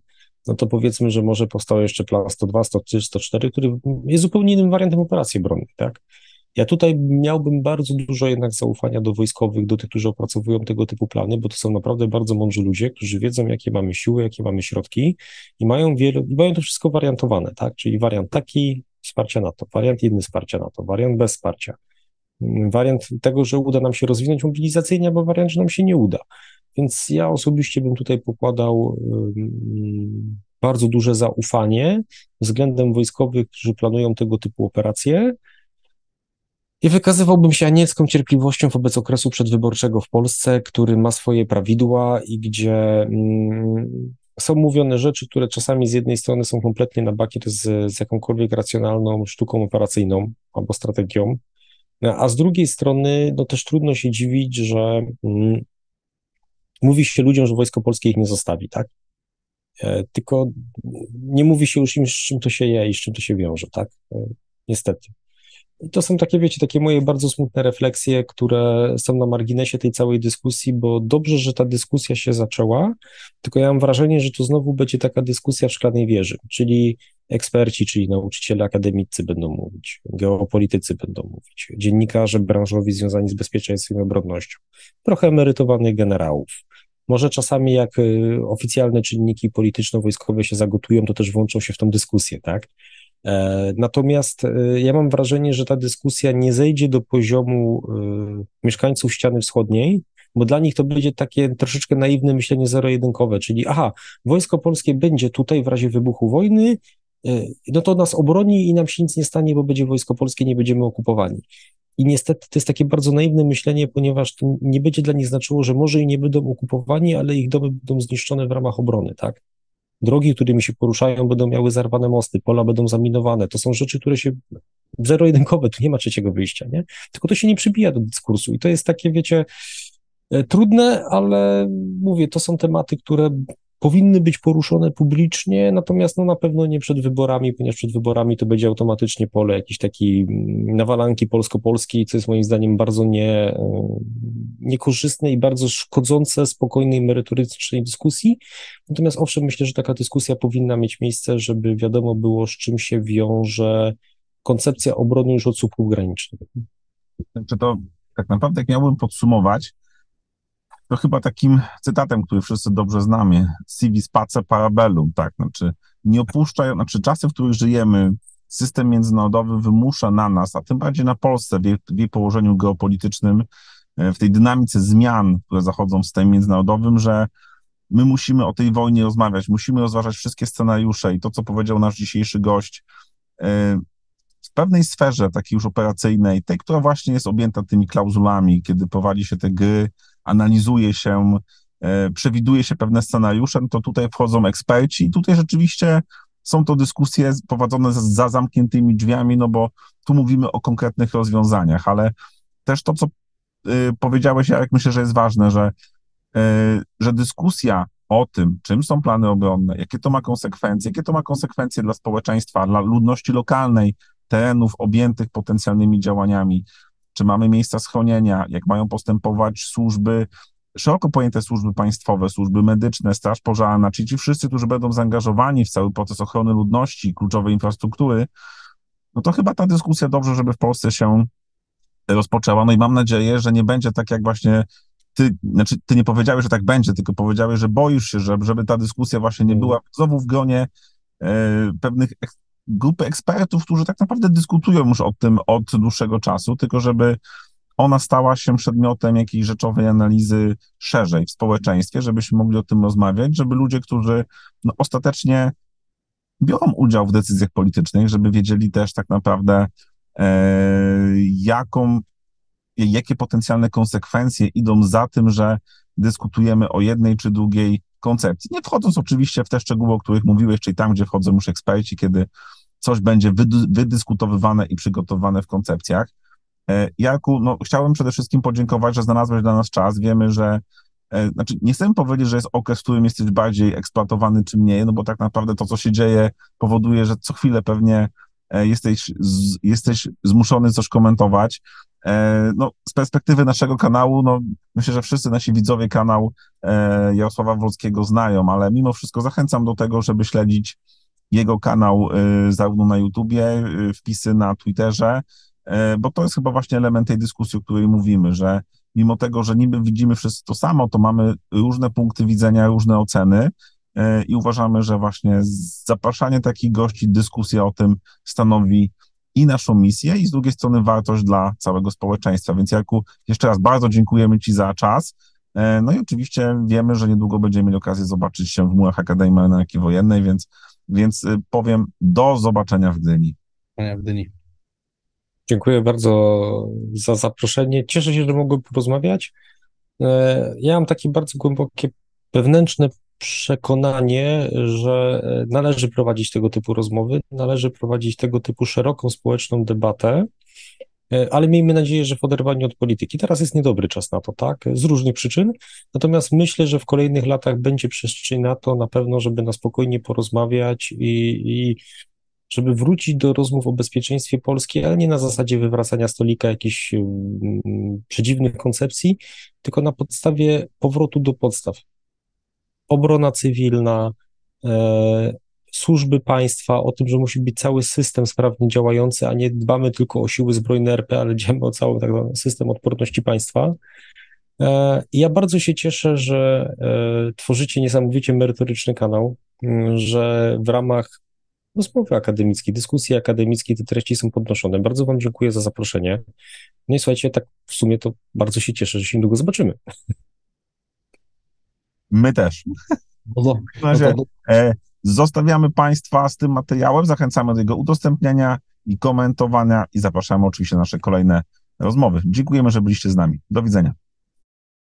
no to powiedzmy, że może powstał jeszcze plan 102, 103, 104, który jest zupełnie innym wariantem operacji obronnej, tak? Ja tutaj miałbym bardzo dużo jednak zaufania do wojskowych, do tych, którzy opracowują tego typu plany, bo to są naprawdę bardzo mądrzy ludzie, którzy wiedzą, jakie mamy siły, jakie mamy środki i mają wiele, i mają to wszystko wariantowane, tak? Czyli wariant taki, wsparcia NATO, wariant inny wsparcia NATO, wariant bez wsparcia, wariant tego, że uda nam się rozwinąć mobilizacyjnie, albo wariant, że nam się nie uda. Więc ja osobiście bym tutaj pokładał bardzo duże zaufanie względem wojskowych, którzy planują tego typu operacje. I wykazywałbym się anielską cierpliwością wobec okresu przedwyborczego w Polsce, który ma swoje prawidła i gdzie mm, są mówione rzeczy, które czasami z jednej strony są kompletnie na bakier z, z jakąkolwiek racjonalną sztuką operacyjną albo strategią, a z drugiej strony no też trudno się dziwić, że mm, mówi się ludziom, że Wojsko Polskie ich nie zostawi, tak? E, tylko nie mówi się już im, z czym to się je i z czym to się wiąże, tak? E, niestety. To są takie, wiecie, takie moje bardzo smutne refleksje, które są na marginesie tej całej dyskusji, bo dobrze, że ta dyskusja się zaczęła, tylko ja mam wrażenie, że to znowu będzie taka dyskusja w szklanej wieży, czyli eksperci, czyli nauczyciele akademicy będą mówić, geopolitycy będą mówić, dziennikarze branżowi związani z bezpieczeństwem i obronnością, trochę emerytowanych generałów. Może czasami jak y, oficjalne czynniki polityczno-wojskowe się zagotują, to też włączą się w tą dyskusję, tak? E, natomiast e, ja mam wrażenie, że ta dyskusja nie zejdzie do poziomu e, mieszkańców ściany wschodniej, bo dla nich to będzie takie troszeczkę naiwne myślenie zero-jedynkowe, czyli aha, wojsko polskie będzie tutaj w razie wybuchu wojny, no to nas obroni i nam się nic nie stanie, bo będzie wojsko polskie, nie będziemy okupowani. I niestety to jest takie bardzo naiwne myślenie, ponieważ to nie będzie dla nich znaczyło, że może i nie będą okupowani, ale ich domy będą zniszczone w ramach obrony, tak? Drogi, którymi się poruszają, będą miały zarwane mosty, pola będą zaminowane. To są rzeczy, które się zero-jedynkowe, tu nie ma trzeciego wyjścia, nie? Tylko to się nie przybija do dyskursu i to jest takie, wiecie, e, trudne, ale mówię, to są tematy, które powinny być poruszone publicznie, natomiast no na pewno nie przed wyborami, ponieważ przed wyborami to będzie automatycznie pole jakiejś takiej mm, nawalanki polsko-polskiej, co jest moim zdaniem bardzo nie, e, niekorzystne i bardzo szkodzące spokojnej, merytorycznej dyskusji. Natomiast owszem, myślę, że taka dyskusja powinna mieć miejsce, żeby wiadomo było, z czym się wiąże koncepcja obrony już od słupków granicznych. Czy to tak naprawdę, jak miałbym podsumować, to chyba takim cytatem, który wszyscy dobrze znamy, civis pace parabellum, tak, znaczy nie opuszczają, znaczy czasy, w których żyjemy, system międzynarodowy wymusza na nas, a tym bardziej na Polsce w jej, w jej położeniu geopolitycznym, e, w tej dynamice zmian, które zachodzą w systemie międzynarodowym, że my musimy o tej wojnie rozmawiać, musimy rozważać wszystkie scenariusze i to, co powiedział nasz dzisiejszy gość, e, w pewnej sferze takiej już operacyjnej, tej, która właśnie jest objęta tymi klauzulami, kiedy prowadzi się te gry, analizuje się, e, przewiduje się pewne scenariusze, no to tutaj wchodzą eksperci i tutaj rzeczywiście są to dyskusje prowadzone za zamkniętymi drzwiami, no bo tu mówimy o konkretnych rozwiązaniach, ale też to, co e, powiedziałeś, jak myślę, że jest ważne, że, e, że dyskusja o tym, czym są plany obronne, jakie to ma konsekwencje, jakie to ma konsekwencje dla społeczeństwa, dla ludności lokalnej, terenów objętych potencjalnymi działaniami, czy mamy miejsca schronienia, jak mają postępować służby, szeroko pojęte służby państwowe, służby medyczne, straż pożarna, czyli ci wszyscy, którzy będą zaangażowani w cały proces ochrony ludności, kluczowej infrastruktury, no to chyba ta dyskusja dobrze, żeby w Polsce się rozpoczęła. No i mam nadzieję, że nie będzie tak jak właśnie ty, znaczy ty nie powiedziałeś, że tak będzie, tylko powiedziałeś, że boisz się, że, żeby ta dyskusja właśnie nie była znowu w gronie e, pewnych grupy ekspertów, którzy tak naprawdę dyskutują już o tym od dłuższego czasu, tylko żeby ona stała się przedmiotem jakiejś rzeczowej analizy szerzej w społeczeństwie, żebyśmy mogli o tym rozmawiać, żeby ludzie, którzy no, ostatecznie biorą udział w decyzjach politycznych, żeby wiedzieli też tak naprawdę, e, jaką, jakie potencjalne konsekwencje idą za tym, że dyskutujemy o jednej czy drugiej koncepcji. Nie wchodząc oczywiście w te szczegóły, o których mówiłeś, czyli tam, gdzie wchodzą już eksperci, kiedy coś będzie wydyskutowywane i przygotowane w koncepcjach. E, Jarku, no, chciałem przede wszystkim podziękować, że znalazłeś dla nas czas. Wiemy, że e, znaczy, nie chcę powiedzieć, że jest okres, w którym jesteś bardziej eksploatowany czy mniej, no bo tak naprawdę to, co się dzieje, powoduje, że co chwilę pewnie e, jesteś, jesteś zmuszony coś komentować. E, no, z perspektywy naszego kanału, no, myślę, że wszyscy nasi widzowie kanał e, Jarosława Wolskiego znają, ale mimo wszystko zachęcam do tego, żeby śledzić jego kanał zarówno na YouTubie, wpisy na Twitterze, bo to jest chyba właśnie element tej dyskusji, o której mówimy, że mimo tego, że niby widzimy wszyscy to samo, to mamy różne punkty widzenia, różne oceny e, i uważamy, że właśnie zapraszanie takich gości, dyskusja o tym stanowi i naszą misję, i z drugiej strony wartość dla całego społeczeństwa. Więc Jarku, jeszcze raz bardzo dziękujemy Ci za czas. E, no i oczywiście wiemy, że niedługo będziemy mieli okazję zobaczyć się w murach Akademii Marynarki Wojennej, więc, więc e, powiem do zobaczenia w Gdyni. W Gdyni. Dziękuję bardzo za zaproszenie. Cieszę się, że mogłem porozmawiać. E, ja mam takie bardzo głębokie wewnętrzne przekonanie, że e, należy prowadzić tego typu rozmowy, należy prowadzić tego typu szeroką społeczną debatę, e, ale miejmy nadzieję, że w oderwaniu od polityki. Teraz jest niedobry czas na to, tak? Z różnych przyczyn. Natomiast myślę, że w kolejnych latach będzie przestrzeń na to na pewno, żeby na spokojnie porozmawiać i, i żeby wrócić do rozmów o bezpieczeństwie Polski, ale nie na zasadzie wywracania stolika jakichś um, przedziwnych koncepcji, tylko na podstawie powrotu do podstaw. Obrona cywilna, e, służby państwa, o tym, że musi być cały system sprawnie działający, a nie dbamy tylko o siły zbrojne RP, ale dbamy o cały tak zwany system odporności państwa. E, ja bardzo się cieszę, że e, tworzycie niesamowicie merytoryczny kanał, że w ramach rozmowy akademickiej, dyskusji akademickiej, te treści są podnoszone. Bardzo Wam dziękuję za zaproszenie. No i słuchajcie, tak w sumie to bardzo się cieszę, że się niedługo zobaczymy. My też. No razie, e, zostawiamy Państwa z tym materiałem, zachęcamy do jego udostępniania i komentowania i zapraszamy oczywiście na nasze kolejne rozmowy. Dziękujemy, że byliście z nami. Do widzenia.